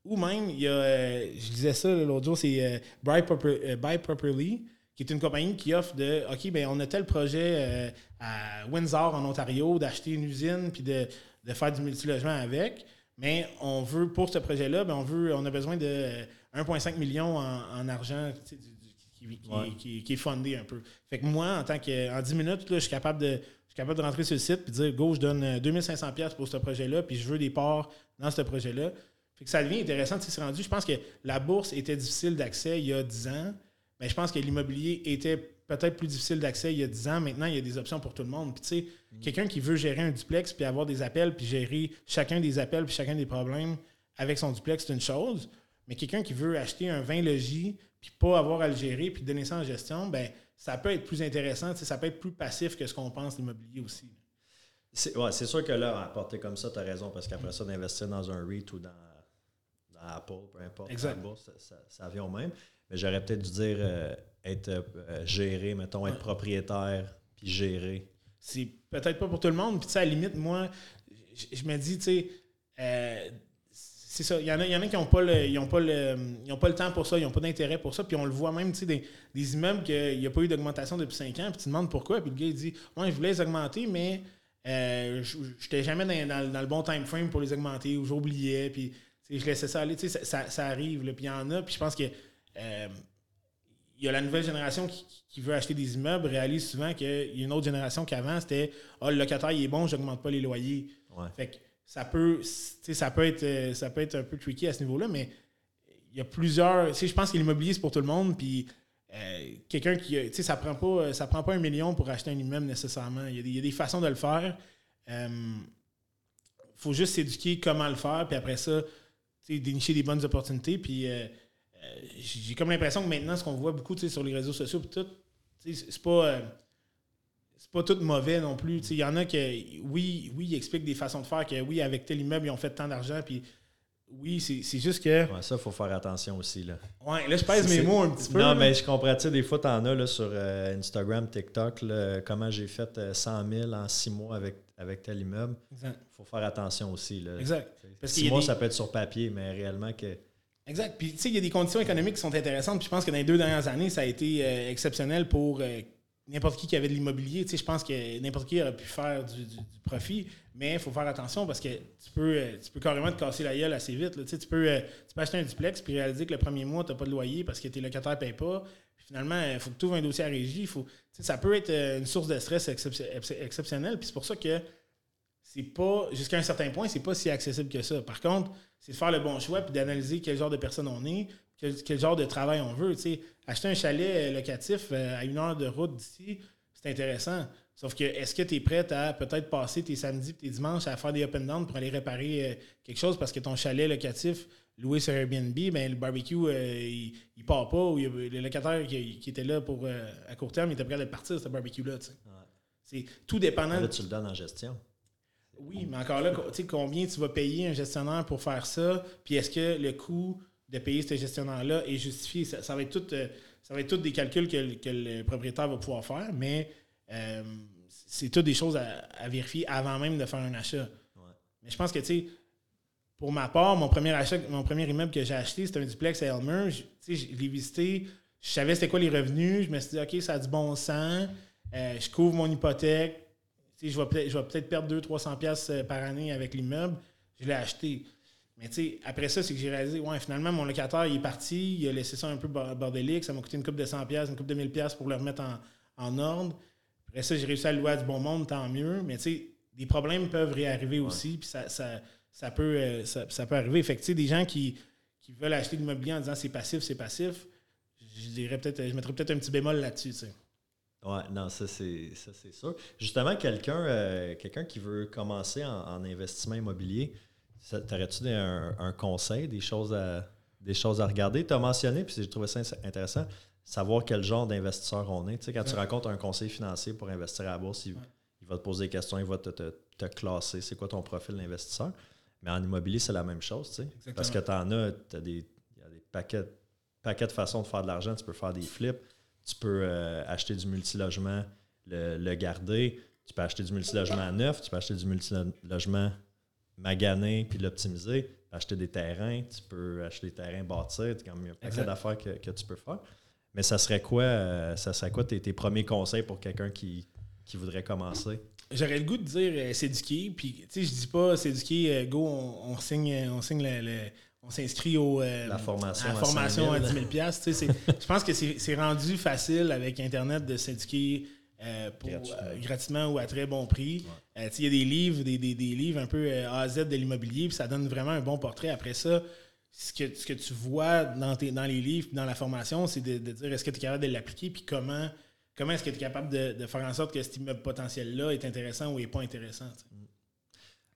Ou même, il y a, euh, je disais ça l'autre jour, c'est euh, euh, Buy, Properly, qui est une compagnie qui offre de OK, ben on a tel projet à Windsor, en Ontario, d'acheter une usine puis de, faire du multilogement avec. Mais on veut, pour ce projet-là, ben on veut, on a besoin de 1,5 million en, argent qui, qui, est fondé un peu. Fait que moi, en tant que en 10 minutes, là, je suis capable de. Je suis capable de rentrer sur le site et dire Go, je donne 2500$ pour ce projet-là, puis je veux des parts dans ce projet-là. Fait que ça devient intéressant. C'est rendu. Je pense que la bourse était difficile d'accès il y a 10 ans, mais je pense que l'immobilier était peut-être plus difficile d'accès il y a 10 ans. Maintenant, il y a des options pour tout le monde. Puis tu sais, mm. quelqu'un qui veut gérer un duplex puis avoir des appels puis gérer chacun des appels puis chacun des problèmes avec son duplex, c'est une chose. Mais quelqu'un qui veut acheter un 20 logis puis pas avoir à le gérer puis donner ça en gestion, ben ça peut être plus intéressant. Ça peut être plus passif que ce qu'on pense l'immobilier aussi. C'est ouais, sûr que là, à porter comme ça, tu as raison, parce qu'après ça, d'investir dans un REIT ou dans Apple, peu importe, exact. ça, vient au même. Mais j'aurais peut-être dû dire euh, être euh, géré, mettons, être propriétaire, puis gérer. C'est peut-être pas pour tout le monde. Puis, tu sais, à la limite, moi, je me dis, tu sais, euh, c'est ça. Il y, en a, y en a qui n'ont pas, le, pas, le, pas le temps pour ça, ils n'ont pas d'intérêt pour ça. Puis on le voit même, tu sais, des, des immeubles qu'il n'y a pas eu d'augmentation depuis 5 ans. Puis tu demandes pourquoi. Puis le gars, il dit, moi, je voulais les augmenter, mais Euh, je n'étais jamais dans, le bon time frame pour les augmenter ou j'oubliais. Puis je laissais ça aller. Ça, ça, arrive. Puis il y en a. Puis je pense que euh, il y a la nouvelle génération qui, veut acheter des immeubles réalise souvent qu'il y a une autre génération qu'avant, c'était Ah, le locataire il est bon, je n'augmente pas les loyers. Fait que ça peut, ça peut être euh, ça peut être un peu tricky à ce niveau-là, mais il y a plusieurs. Je pense que l'immobilier, c'est pour tout le monde. Puis euh, quelqu'un qui. Tu sais, ça prend pas ça prend pas un million pour acheter un immeuble nécessairement. Il y a des, façons de le faire. Il euh, faut juste s'éduquer comment le faire, puis après ça, dénicher des bonnes opportunités. Puis euh, j'ai comme l'impression que maintenant, ce qu'on voit beaucoup sur les réseaux sociaux, tout, c'est pas. c'est pas tout mauvais non plus. Il y en a qui, oui, oui, ils expliquent des façons de faire que, oui, avec tel immeuble, ils ont fait tant d'argent, puis oui, c'est juste que. Ouais, ça, il faut faire attention aussi. Là. Ouais, là, je pèse mes mots un petit peu. Non, mais je comprends. Tu sais, des fois, tu en as là, sur euh, Instagram, TikTok, comment j'ai fait 100 euh, 000 en six mois avec, avec tel immeuble. Il faut faire attention aussi. Là. Exact. Parce six mois, ça peut être sur papier, mais réellement que. Exact. Puis, tu sais, il y a des conditions économiques qui sont intéressantes. Puis, je pense que dans les deux dernières années, ça a été euh, exceptionnel pour n'importe qui qui avait de l'immobilier, tu sais, je pense que n'importe qui aurait pu faire du, profit, mais il faut faire attention parce que tu peux, euh, tu peux carrément te casser la gueule assez vite. Tu, sais, tu, peux, euh, tu peux acheter un duplex puis réaliser que le premier mois, tu n'as pas de loyer parce que tes locataires ne payent pas. Finalement, il faut que tu ouvres un dossier à régie. Faut, ça peut être euh, une source de stress exceptionnelle. Puis c'est pour ça que c'est pas, jusqu'à un certain point, c'est pas si accessible que ça. Par contre, c'est de faire le bon choix puis d'analyser quel genre de personne on est, quel, genre de travail on veut. Acheter un chalet euh, locatif euh, à une heure de route d'ici, c'est intéressant. Sauf que est-ce que tu es prête à peut-être passer tes samedis et tes dimanches à faire des up and down pour aller réparer quelque chose parce que ton chalet locatif loué sur Airbnb, ben, le barbecue, il, il, part pas ou le locataire qui, était là pour à court terme, il était prêt à partir, ce barbecue-là. C'est tout dépendant. Là, tu le donnes en gestion. Oui, mais encore là, combien tu vas payer un gestionnaire pour faire ça? Puis est-ce que le coût de payer ce gestionnaire-là est justifié? Ça, va être tout, euh, ça va être des calculs que, le propriétaire va pouvoir faire, mais euh, c'est toutes des choses à, vérifier avant même de faire un achat. Mais je pense que, tu sais, pour ma part, mon premier achat, mon premier immeuble que j'ai acheté, c'était un duplex à Elmer. Je, je l'ai visité, je savais c'était quoi les revenus. Je me suis dit, OK, ça a du bon sens. Euh, je couvre mon hypothèque. je vais peut-être perdre 200-300$ par année avec l'immeuble. Je l'ai acheté. Mais tu sais, après ça, c'est que j'ai réalisé, ouais, finalement, mon locataire, il est parti, il a laissé ça un peu bordélique, ça m'a coûté une coupe de 100$, une coupe de 1000$ pour le remettre en, ordre. Après ça, j'ai réussi à le louer à du bon monde, tant mieux. Mais tu sais, des problèmes peuvent réarriver aussi, puis ça, ça, peut, euh, ça, peut arriver. Fait que des gens qui, veulent acheter de l'immobilier en disant c'est passif, c'est passif, je dirais peut-être, je mettrais peut-être un petit bémol là-dessus, tu sais. Oui, non, ça c'est ça c'est sûr. Justement, quelqu'un euh, quelqu'un qui veut commencer en investissement immobilier, T'aurais-tu un, un, conseil, des choses à, des choses à regarder? Tu as mentionné, puis j'ai trouvé ça intéressant, savoir quel genre d'investisseur on est. Tu sais, quand tu rencontres un conseiller financier pour investir à la bourse, il, va te poser des questions, il va te, te, classer, c'est quoi ton profil d'investisseur? Mais en immobilier, c'est la même chose, tu sais. Parce que tu en as, as des, y a des paquets, paquets de façons de faire de l'argent. Tu peux faire des flips, tu peux euh, acheter du multilogement, le, le garder, tu peux acheter du multilogement neuf, tu peux acheter du multilogement maganer puis l'optimiser, acheter des terrains, tu peux acheter des terrains bâtir, il y a un paquet d'affaires que, tu peux faire. Mais ça serait quoi, euh, ça serait quoi tes, premiers conseils pour quelqu'un qui, qui voudrait commencer? J'aurais le goût de dire euh, s'éduquer, puis tu sais, je dis pas s'éduquer, euh, go, on, signe, on signe le, on s'inscrit au la formation, à, formation à 10 000 Je pense que c'est rendu facile avec Internet de s'éduquer euh, euh, gratuitement. ou à très bon prix. Euh, il y a des livres, des, livres un peu A à Z de l'immobilier, puis ça donne vraiment un bon portrait. Après ça, ce que, ce que tu vois dans, tes, dans les livres, dans la formation, c'est de, dire est-ce que tu es capable de l'appliquer, puis comment, comment est-ce que tu es capable de, faire en sorte que cet immeuble potentiel-là est intéressant ou n'est pas intéressant. Oui,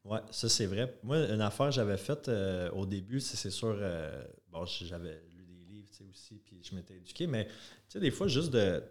Ouais, ça c'est vrai. Moi, une affaire que j'avais faite au début, c'est sûr, bon, j'avais lu des livres aussi, puis je m'étais éduqué, mais tu sais, des fois, juste de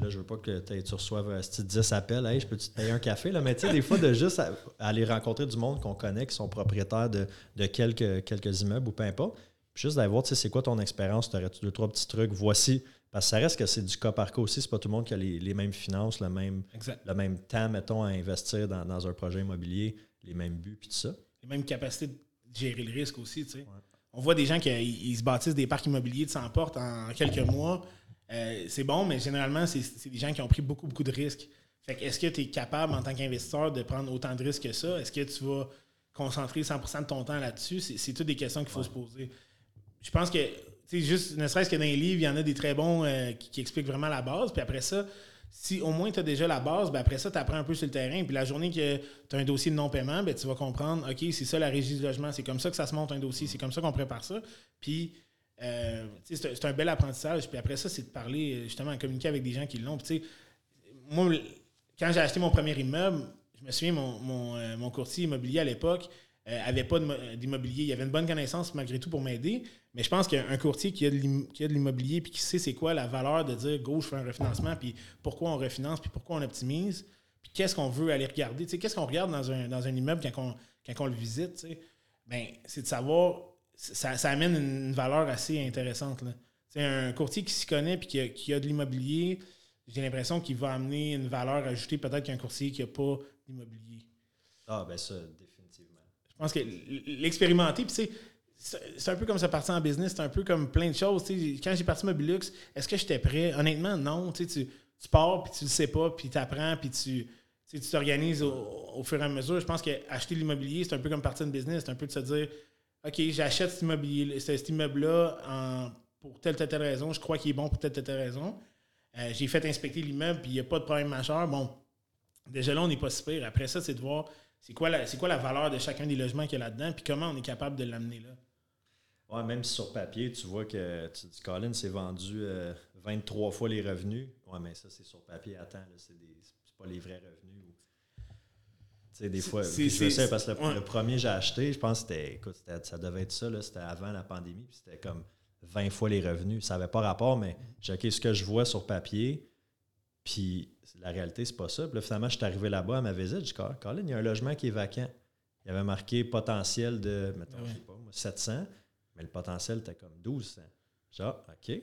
là, je veux pas que tu reçoives euh, si 10 appels, hey, je peux te payer un café, là, mais tu sais, des fois, de juste aller rencontrer du monde qu'on connaît, qui sont propriétaires de, quelques, quelques immeubles ou peu importe, puis juste d'aller voir, tu sais, c'est quoi ton expérience, tu aurais deux, trois petits trucs, voici, parce que ça reste que c'est du cas par cas aussi, c'est pas tout le monde qui a les, mêmes finances, le même, le même temps, mettons, à investir dans, un projet immobilier, les mêmes buts, puis tout ça. Les mêmes capacités de gérer le risque aussi, tu sais. On voit des gens qui ils se bâtissent des parcs immobiliers de 100 portes en quelques mois. Euh, c'est bon, mais généralement, c'est des gens qui ont pris beaucoup, beaucoup de risques. Fait est-ce que tu es capable, en tant qu'investisseur, de prendre autant de risques que ça? Est-ce que tu vas concentrer 100% de ton temps là-dessus? C'est toutes des questions qu'il faut se poser. Je pense que, sais, juste, ne serait-ce que dans les livres, il y en a des très bons euh, qui, expliquent vraiment la base. Puis après ça, si au moins tu as déjà la base, ben après ça, tu apprends un peu sur le terrain. Puis la journée que tu as un dossier de non-paiement, ben tu vas comprendre, OK, c'est ça la régie du logement, c'est comme ça que ça se monte un dossier, c'est comme ça qu'on prépare ça. Puis euh, c'est un bel apprentissage. Puis après ça, c'est de parler, justement, communiquer avec des gens qui l'ont. Puis moi, quand j'ai acheté mon premier immeuble, je me souviens, mon, euh, courtier immobilier à l'époque euh, pas d'immobilier. Il avait une bonne connaissance malgré tout pour m'aider. Mais je pense qu'un courtier qui a de l'immobilier puis qui sait c'est quoi la valeur de dire go, je fais un refinancement, puis pourquoi on refinance, puis pourquoi on optimise, puis qu'est-ce qu'on veut aller regarder. Qu'est-ce qu'on regarde dans un, dans un immeuble quand on, le visite? Ben, c'est de savoir, ça, amène une valeur assez intéressante. C'est un courtier qui s'y connaît puis qui qui a de l'immobilier, j'ai l'impression qu'il va amener une valeur ajoutée peut-être qu'un courtier qui n'a pas d'immobilier. Ah, ben ça, pense que l'expérimenter, puis c'est un peu comme ça partir en business, c'est un peu comme plein de choses. Quand j'ai parti Mobilux, est-ce que j'étais prêt? Honnêtement, non. Tu, tu pars, puis tu le sais pas, puis tu apprends, puis tu tu t'organises au, fur et à mesure. Je pense qu'acheter l'immobilier, c'est un peu comme partir en business. C'est un peu de se dire OK, j'achète cet, immeuble-là pour telle, telle, telle raison. Je crois qu'il est bon pour telle, telle, telle raison. Euh, j'ai fait inspecter l'immeuble, puis il n'y a pas de problème majeur. Bon, déjà là, on n'est pas si pire. Après ça, c'est de voir c'est quoi, la, quoi la valeur de chacun des logements qu'il y a là-dedans, puis comment on est capable de l'amener là? Ouais, même si sur papier, tu vois que tu dis, Colin s'est vendu 23 euh, fois les revenus. Ouais, mais ça, c'est sur papier. Attends, c'est pas les vrais revenus. Tu sais, des fois, je sais parce que le, premier j'ai acheté, je pense que c'était, écoute, ça devait être ça, c'était avant la pandémie, puis c'était comme 20 fois les revenus. Ça n'avait pas rapport, mais j'ai OK, ce que je vois sur papier, puis la réalité, c'est pas ça. Puis là, finalement, je suis arrivé là-bas à ma visite, je dis Colin, il y a un logement qui est vacant. Il y avait marqué potentiel de, mettons, je sais pas, 700, mais le potentiel était comme 1200. Genre, OK.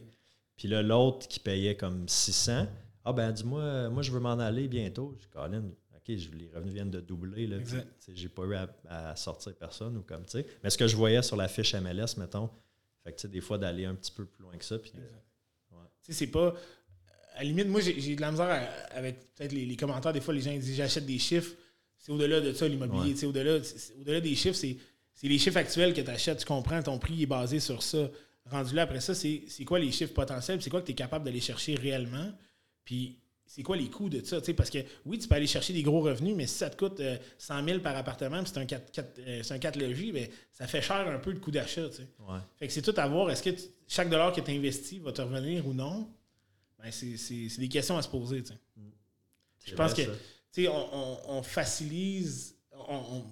Puis là, l'autre qui payait comme 600, ah ben dis-moi, moi je veux m'en aller bientôt. Je dis, Colin, OK, les revenus viennent de doubler. Là, j'ai pas eu à, sortir personne ou comme, tu sais. Mais ce que je voyais sur la fiche MLS, mettons, fait que, des fois, d'aller un petit peu plus loin que ça. Puis, c'est pas. À la limite, moi, j'ai de la misère avec peut-être les, commentaires. Des fois, les gens disent j'achète des chiffres. C'est au-delà de ça, l'immobilier. Au-delà au des chiffres, c'est les chiffres actuels que tu achètes. Tu comprends, ton prix est basé sur ça. Rendu là, après ça, c'est quoi les chiffres potentiels? C'est quoi que tu es capable d'aller chercher réellement? Puis c'est quoi les coûts de ça? Parce que oui, tu peux aller chercher des gros revenus, mais si ça te coûte 100 euh, 000 par appartement, c'est un 4, 4, euh, un 4 logis, ben, ça fait cher un peu le coût d'achat. Ouais. Fait que c'est tout à voir. Est-ce que chaque dollar que tu investi va te revenir ou non? Ben, c'est des questions à se poser. Mm. Je pense que on, on, facilise. On,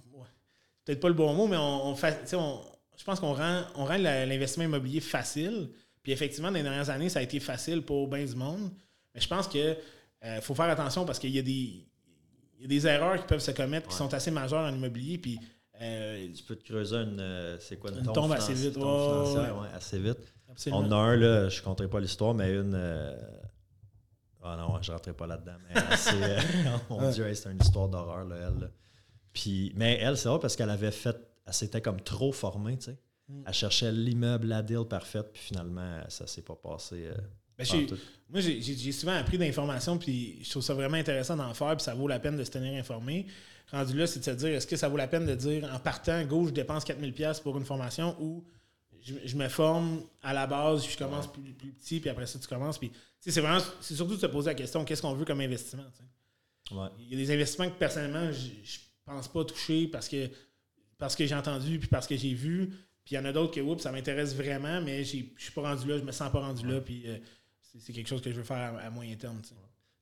Peut-être pas le bon mot, mais on, je pense qu'on rend, on rend l'investissement immobilier facile. Puis effectivement, dans les dernières années, ça a été facile pour bien du monde. Mais je pense que il euh, faut faire attention parce qu'il y, a des erreurs qui peuvent se commettre qui sont assez majeures en immobilier. Puis, euh, tu peux te creuser une. Euh, c'est quoi une, tombe, assez vite. assez vite. On a un, là, je ne compterai pas l'histoire, mais une. Ah non, je ne rentrerai pas là-dedans. Mais oh mon Dieu, c'est une histoire d'horreur, là, elle. Puis, mais elle, c'est vrai parce qu'elle avait fait. Elle s'était comme trop formée, tu sais. Mm. Elle cherchait l'immeuble, la deal parfaite, puis finalement, ça ne s'est pas passé. Ben, moi, j'ai souvent appris d'informations, puis je trouve ça vraiment intéressant d'en faire, puis ça vaut la peine de se tenir informé. Rendu là, c'est de se dire, est-ce que ça vaut la peine de dire, en partant, go, je dépense 4000$ pour une formation, ou je, me forme à la base, je commence plus, petit, puis après ça, tu commences. Puis, c'est vraiment, c'est surtout de se poser la question, qu'est-ce qu'on veut comme investissement? Il y a des investissements que personnellement, je, ne pense pas toucher parce que, parce que j'ai entendu, puis parce que j'ai vu. Puis il y en a d'autres que, oups, ça m'intéresse vraiment, mais je suis pas rendu là, je me sens pas rendu là, puis... Euh, c'est quelque chose que je veux faire à, moyen terme.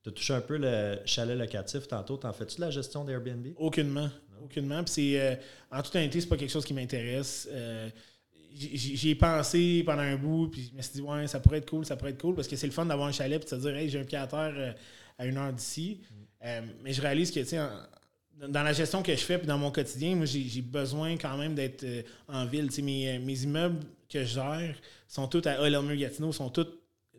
Tu as touché un peu le chalet locatif tantôt. T'en fais-tu de la gestion d'Airbnb? Aucunement. Aucunement. Puis c'est, euh, en toute honnêteté, c'est pas quelque chose qui m'intéresse. Euh, j'y ai pensé pendant un bout, puis je me suis dit, ouais, ça pourrait être cool, ça pourrait être cool, parce que c'est le fun d'avoir un chalet, puis de se dire, hey, j'ai un pied à terre euh, à une heure d'ici. Mm. mais je réalise que, tu sais, dans la gestion que je fais, puis dans mon quotidien, moi, j'ai besoin quand même d'être en ville. mes, mes immeubles que je gère sont tous à Olelmer-Gatineau, sont tous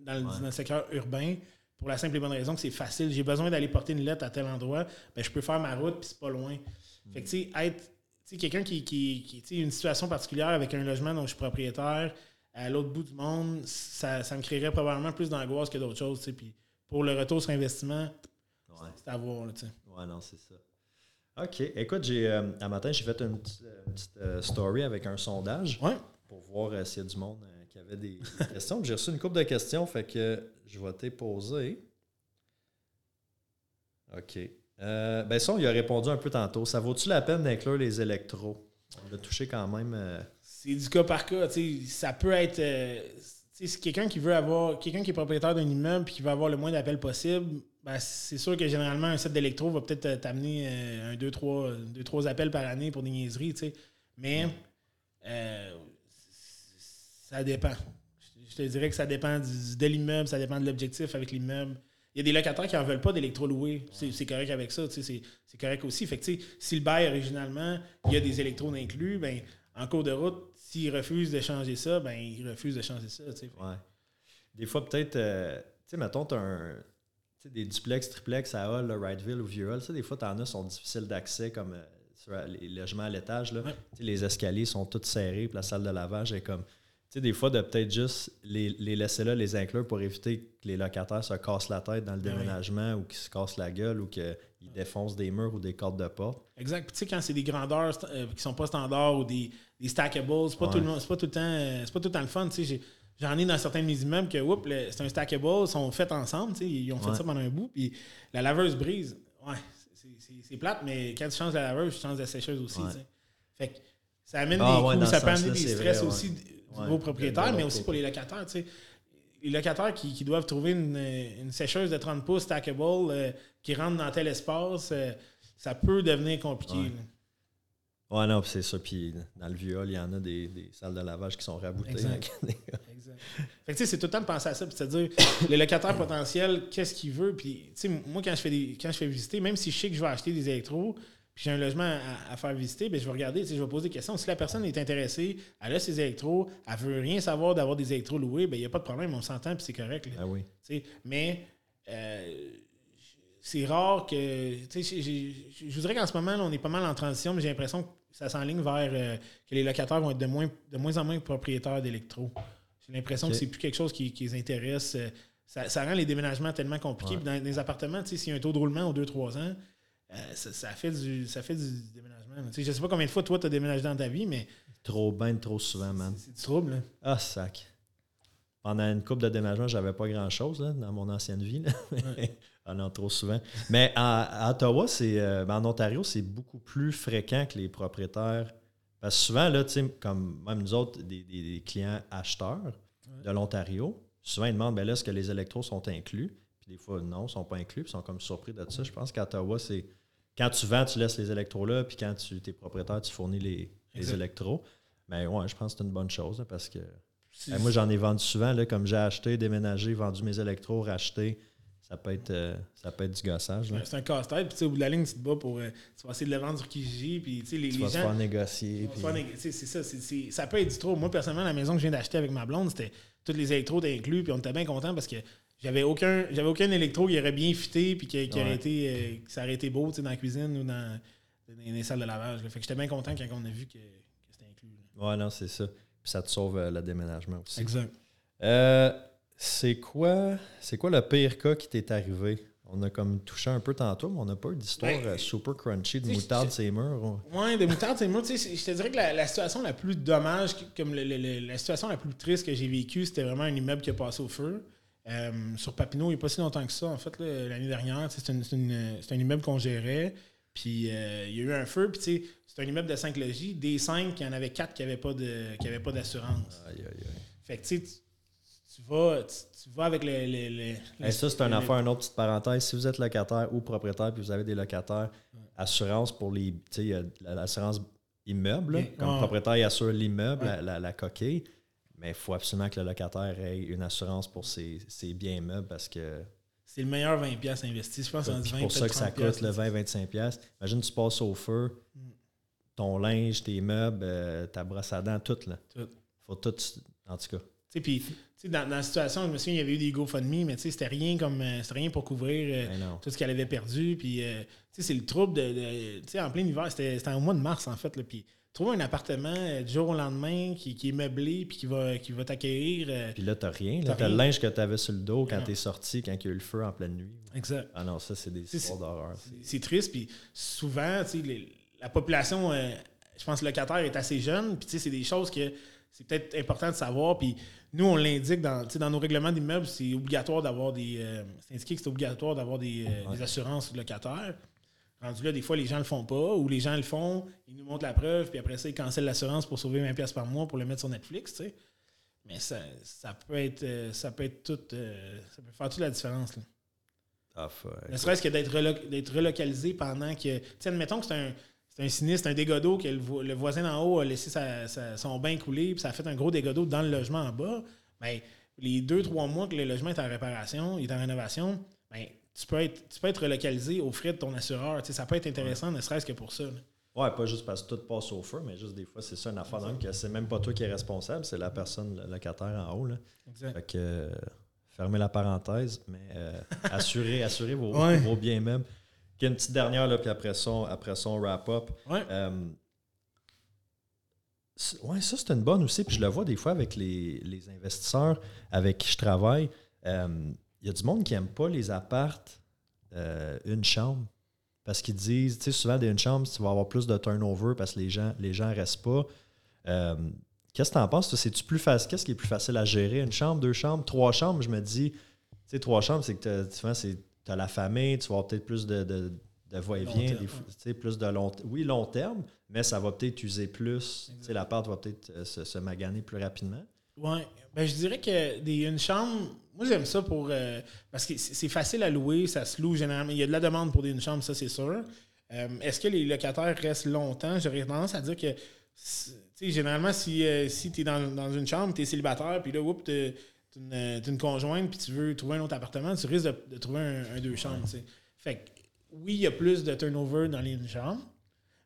dans le, secteur urbain pour la simple et bonne raison que c'est facile. J'ai besoin d'aller porter une lettre à tel endroit, ben, je peux faire ma route puis c'est pas loin. Fait que, tu sais, être quelqu'un qui, qui, qui une situation particulière avec un logement dont je suis propriétaire à l'autre bout du monde, ça, me créerait probablement plus d'angoisse que d'autres choses. Puis pour le retour sur investissement, c'est à voir, tu sais. Ouais, non, c'est ça. OK. Écoute, j'ai un matin, j'ai fait une petite, story avec un sondage pour voir s'il y a du monde qui avait des, questions. J'ai reçu une couple de questions, fait que je vais t'y poser. OK. Euh, ben ça, il a répondu un peu tantôt. Ça vaut-tu la peine d'inclure les électros? On l'a touché quand même. Euh, c'est du cas par cas. Ça peut être. Euh, si quelqu'un qui veut avoir. Quelqu'un qui est propriétaire d'un immeuble et qui veut avoir le moins d'appels possible, ben, c'est sûr que généralement, un set d'électro va peut-être t'amener un, deux, trois, deux, trois appels par année pour des niaiseries. Mais ça dépend. Je te dirais que ça dépend de l'immeuble, ça dépend de l'objectif avec l'immeuble. Il y a des locataires qui n'en veulent pas d'électro-louer. C'est correct avec ça. C'est correct aussi. Fait que, si le bail, originalement, il y a des électros inclus, ben, en cours de route, s'il refuse de changer ça, ben, il refuse de changer ça. Ouais. Des fois, peut-être, euh, tu sais, mettons, tu as un, des duplex, triplex à Hull, Wrightville ou Vieux-Hall. Des fois, tu en as sont difficiles d'accès, comme euh, sur les logements à l'étage. Les escaliers sont tous serrés, puis la salle de lavage est comme sais, des fois, de peut-être juste les, laisser là, les inclure pour éviter que les locataires se cassent la tête dans le ben déménagement ou qu'ils se cassent la gueule ou qu'ils défoncent des murs ou des cordes de porte. Exact. Tu sais, quand c'est des grandeurs euh, qui sont pas standards ou des, des stackables, c'est pas, tout le pas tout le temps euh, c'est pas tout le temps le fun. Tu sais, J'en ai dans certains de mes immeubles que c'est un stackable, ils sont faits ensemble, tu sais, ils ont fait ça pendant un bout, puis la laveuse brise. Ouais, c'est plate, mais quand tu changes la laveuse, tu changes la sécheuse aussi. Fait que ça amène ah des coûts, ça peut amener des stress aussi vos propriétaires, mais aussi pour les locataires. Les locataires qui, doivent trouver une, sécheuse de 30 pouces stackable euh, qui rentre dans tel espace, euh, ça peut devenir compliqué. Ouais. non, c'est ça. Puis dans le vieux il y en a des, salles de lavage qui sont raboutées. Exact. exact. Fait que c'est tout le temps de penser à ça. C'est-à-dire, le locataire potentiel, qu'est-ce qu'il veut? Puis, moi, quand je, fais des, quand je fais visiter, même si je sais que je vais acheter des électros, j'ai un logement à, faire visiter, bien, je vais regarder, je vais poser des questions. Si la personne est intéressée, elle a ses électros, elle veut rien savoir d'avoir des électros loués, ben, il n'y a pas de problème, on s'entend puis c'est correct. Ah oui. Mais euh, c'est rare que. Je vous dirais qu'en ce moment, on est pas mal en transition, mais j'ai l'impression que ça s'enligne vers euh, que les locataires vont être de moins, de moins en moins propriétaires d'électros. J'ai l'impression que c'est plus quelque chose qui, les intéresse. Euh, ça, rend les déménagements tellement compliqués. Dans les appartements, s'il y a un taux de roulement aux 2-3 ans, euh, ça, fait du, ça fait du déménagement. Je sais pas combien de fois toi tu as déménagé dans ta vie, mais. Trop bien, trop souvent, man. C'est du trouble, là. Ah, sac. Pendant une couple de déménagements, j'avais pas grand chose dans mon ancienne vie. ah non, trop souvent. Mais à, Ottawa, c'est euh, ben, en Ontario, c'est beaucoup plus fréquent que les propriétaires. Parce que souvent, là, comme même nous autres, des, clients acheteurs de l'Ontario, souvent ils demandent ben là, est-ce que les électros sont inclus? Puis des fois, non, ils ne sont pas inclus, ils sont comme surpris de ça. Je pense qu'à Ottawa, c'est quand tu vends, tu laisses les électros là, puis quand tu es propriétaire, tu fournis les, les électros. Mais ouais, je pense que c'est une bonne chose parce que ben, moi, j'en ai vendu souvent, là, comme j'ai acheté, déménagé, vendu mes électros, racheté. Ça peut être, euh, ça peut être du gossage. C'est un casse-tête. Puis au bout de la ligne, tu te bats pour. Euh, tu vas essayer de le vendre sur Kijiji. Puis les, tu vas gens, te faire négocier. C'est ça. ça peut être du trop. Moi, personnellement, la maison que je viens d'acheter avec ma blonde, c'était tous les électros inclus. Puis on était bien contents parce que j'avais aucun, j'avais aucun électro qui aurait bien fité puis qui, aurait été, euh, ça aurait été beau dans la cuisine ou dans, les salles de lavage. Fait que j'étais bien content quand on a vu que, c'était inclus. Ouais, non, c'est ça. Puis ça te sauve euh, le déménagement aussi. Exact. Euh, c'est quoi, c'est quoi le pire cas qui t'est arrivé? On a comme touché un peu tantôt, mais on n'a pas eu d'histoire ben, super crunchy de moutarde ces murs. Oui, de moutarde ces murs. Je te dirais que la, situation la plus dommage, comme la situation la plus triste que j'ai vécue, c'était vraiment un immeuble qui a passé au feu. Euh, sur Papineau, il n'y a pas si longtemps que ça, en fait, l'année dernière. C'est un immeuble qu'on gérait. Puis euh, il y a eu un feu. Puis c'est un immeuble de 5 logis. Des 5, il y en avait 4 qui n'avaient pas d'assurance. Aïe, aïe, aïe. Fait que tu tu vas, tu, vas avec les. les, ça, c'est une affaire, une autre petite parenthèse. Si vous êtes locataire ou propriétaire puis vous avez des locataires, assurance pour les. Tu sais, l'assurance immeuble. Comme propriétaire, il assure l'immeuble, la, la, coquille. Mais il faut absolument que le locataire ait une assurance pour ses, biens meubles parce que. C'est le meilleur 20$ investi. Je pense C'est pour ça que ça coûte le 20-25$. Imagine, tu passes au feu, mm. ton linge, tes meubles, euh, ta brosse à dents, tout. Là. Tout. faut tout. En tout cas. Puis, dans, dans la situation, je me souviens, il y avait eu des GoFundMe, mais c'était rien comme euh, c'était rien pour couvrir euh, ben tout ce qu'elle avait perdu. Puis, c'est le trouble de. en plein hiver, c'était au mois de mars, en fait. Là, puis, trouver un appartement euh, du jour au lendemain qui, qui est meublé puis qui va, qui va t'accueillir. euh, Puis là, t'as rien. T'as Là, t'as rien. le linge que t'avais sur le dos quand Non. t'es sorti, quand il y a eu le feu en pleine nuit. exact. Ah non, ça, c'est des C'est- histoires d'horreur. C'est- C'est triste. Puis souvent, tu sais, les- la population, euh, je pense, locataire est assez jeune. Puis tu sais, c'est des choses que c'est peut-être important de savoir. Puis nous, on l'indique dans, tu sais, dans nos règlements d'immeuble, c'est obligatoire d'avoir des. euh, c'est indiqué que c'est obligatoire d'avoir des, euh, des assurances locataires. Rendu là, des fois, les gens le font pas, ou les gens le font, ils nous montrent la preuve, puis après ça, ils cancellent l'assurance pour sauver 20$ piastres par mois pour le mettre sur Netflix, tu sais. Mais ça, ça peut être euh, ça peut être tout. euh, ça peut faire toute la différence. Là. Ah. Ne serait-ce que d'être relo- d'être relocalisé pendant que. Tu sais, admettons que c'est un, c'est un sinistre, un dégât d'eau, que le, vo- le voisin d'en haut a laissé sa- sa- son bain couler, puis ça a fait un gros dégât d'eau dans le logement en bas. Ben, les deux, trois mois que le logement est en réparation, il est en rénovation, ben, tu, peux être, tu peux être relocalisé aux frais de ton assureur. Ça peut être intéressant, ne serait-ce que pour ça. là. Ouais, pas juste parce que tout passe au feu, mais juste des fois, c'est ça une affaire donc que c'est même pas toi qui es responsable, c'est la personne, le locataire en haut. Là. Exact. Fait que euh, fermez la parenthèse, mais euh, assurez, assurez vos, Ouais. vos biens même. Il y a une petite dernière, là, puis après son, après son wrap-up. Ouais. Euh, ouais, ça, c'est une bonne aussi. Puis je le vois des fois avec les, les investisseurs avec qui je travaille. Il y a du monde qui n'aime pas les appartes, euh, une chambre. Parce qu'ils disent, tu sais, souvent, des une chambre, tu vas avoir plus de turnover parce que les gens les gens restent pas. Euh, Qu'est-ce que tu en penses? C'est-tu plus facile? Qu'est-ce qui est plus facile à gérer? Une chambre, deux chambres, trois chambres? Je me dis, tu sais, trois chambres, c'est que tu as la famille, tu vas avoir peut-être plus de, de, de va-et-vient, plus de long Oui, long terme, mais ça va peut-être user plus. Tu sais, l'appart va peut-être euh, se, se maganer plus rapidement. Ouais. Ben, je dirais que des, une chambre, moi j'aime ça pour. euh, parce que c'est facile à louer, ça se loue généralement. Il y a de la demande pour des, une chambre, ça c'est sûr. Euh, Est-ce que les locataires restent longtemps? J'aurais tendance à dire que. Tu sais, généralement, si, euh, si tu es dans, dans une chambre, tu es célibataire, puis là, oups, tu t'as une conjointe, puis tu veux trouver un autre appartement, tu risques de, de trouver un, un deux chambres. Fait que, oui, il y a plus de turnover dans les une chambre,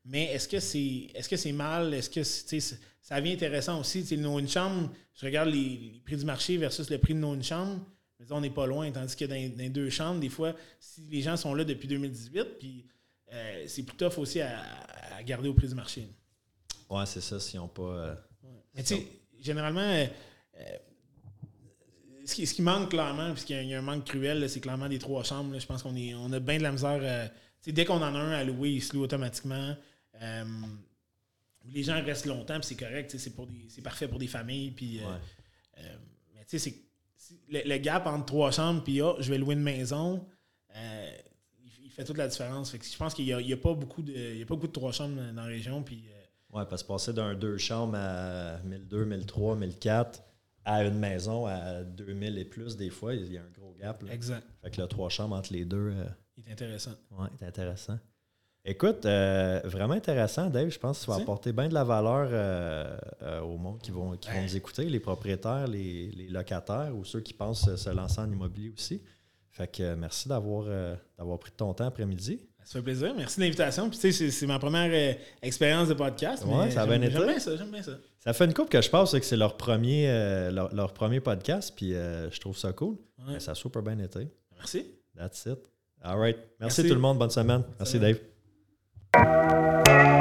mais est-ce que c'est est-ce que c'est mal? Est-ce que c'est- ça devient intéressant aussi? Tu sais, le no une chambre, je regarde les, les prix du marché versus le prix de no une chambre. dire, on n'est pas loin, tandis que dans, dans les deux chambres, des fois, si les gens sont là depuis 2018, puis euh, c'est plus tough aussi à, à garder au prix du marché. Ouais, c'est ça, s'ils n'ont pas. euh, Mais tu sais, généralement, euh, ce, qui, ce qui manque clairement, puisqu'il y, a- il y a un manque cruel, c'est clairement des trois chambres. là. Je pense qu'on est, on a bien de la misère. euh, dès qu'on en a un à louer, il se loue automatiquement. Euh, les gens restent longtemps, c'est correct. C'est, pour des- c'est parfait pour des familles. Puis, euh, Ouais. euh, mais tu sais, c'est, le, le gap entre trois chambres puis ah, je vais louer une maison, euh, il, il fait toute la différence. Fait que je pense qu'il n'y a, il pas beaucoup de, il y a pas beaucoup de trois chambres dans la région. Puis, Ouais, parce que passer d'un deux chambres à 1002, 1003, 1004 à une maison à 2000 et plus, des fois, il y a un gros gap. là. exact. Fait que le trois chambres entre les deux, Il est intéressant. ouais, c'est intéressant. Écoute, euh, vraiment intéressant, Dave. Je pense que tu vas apporter bien de la valeur euh, euh, au monde qui vont, qui vont Ouais. nous écouter, les propriétaires, les, les locataires ou ceux qui pensent se- lancer en immobilier aussi. Fait que merci d'avoir d'avoir pris ton temps après-midi. Ça fait plaisir. Merci de l'invitation. Puis, tu sais, c'est, ma première expérience de podcast. Ouais, mais ça a bien été. J'aime bien ça. J'aime bien ça. Ça fait une couple que je pense que c'est leur premier, leur, leur premier podcast, puis je trouve ça cool. Ouais. Mais ça a super bien été. Merci. That's it. All right. Merci, Merci. tout le monde. Bonne semaine. Merci, semaine. Dave. Thank you.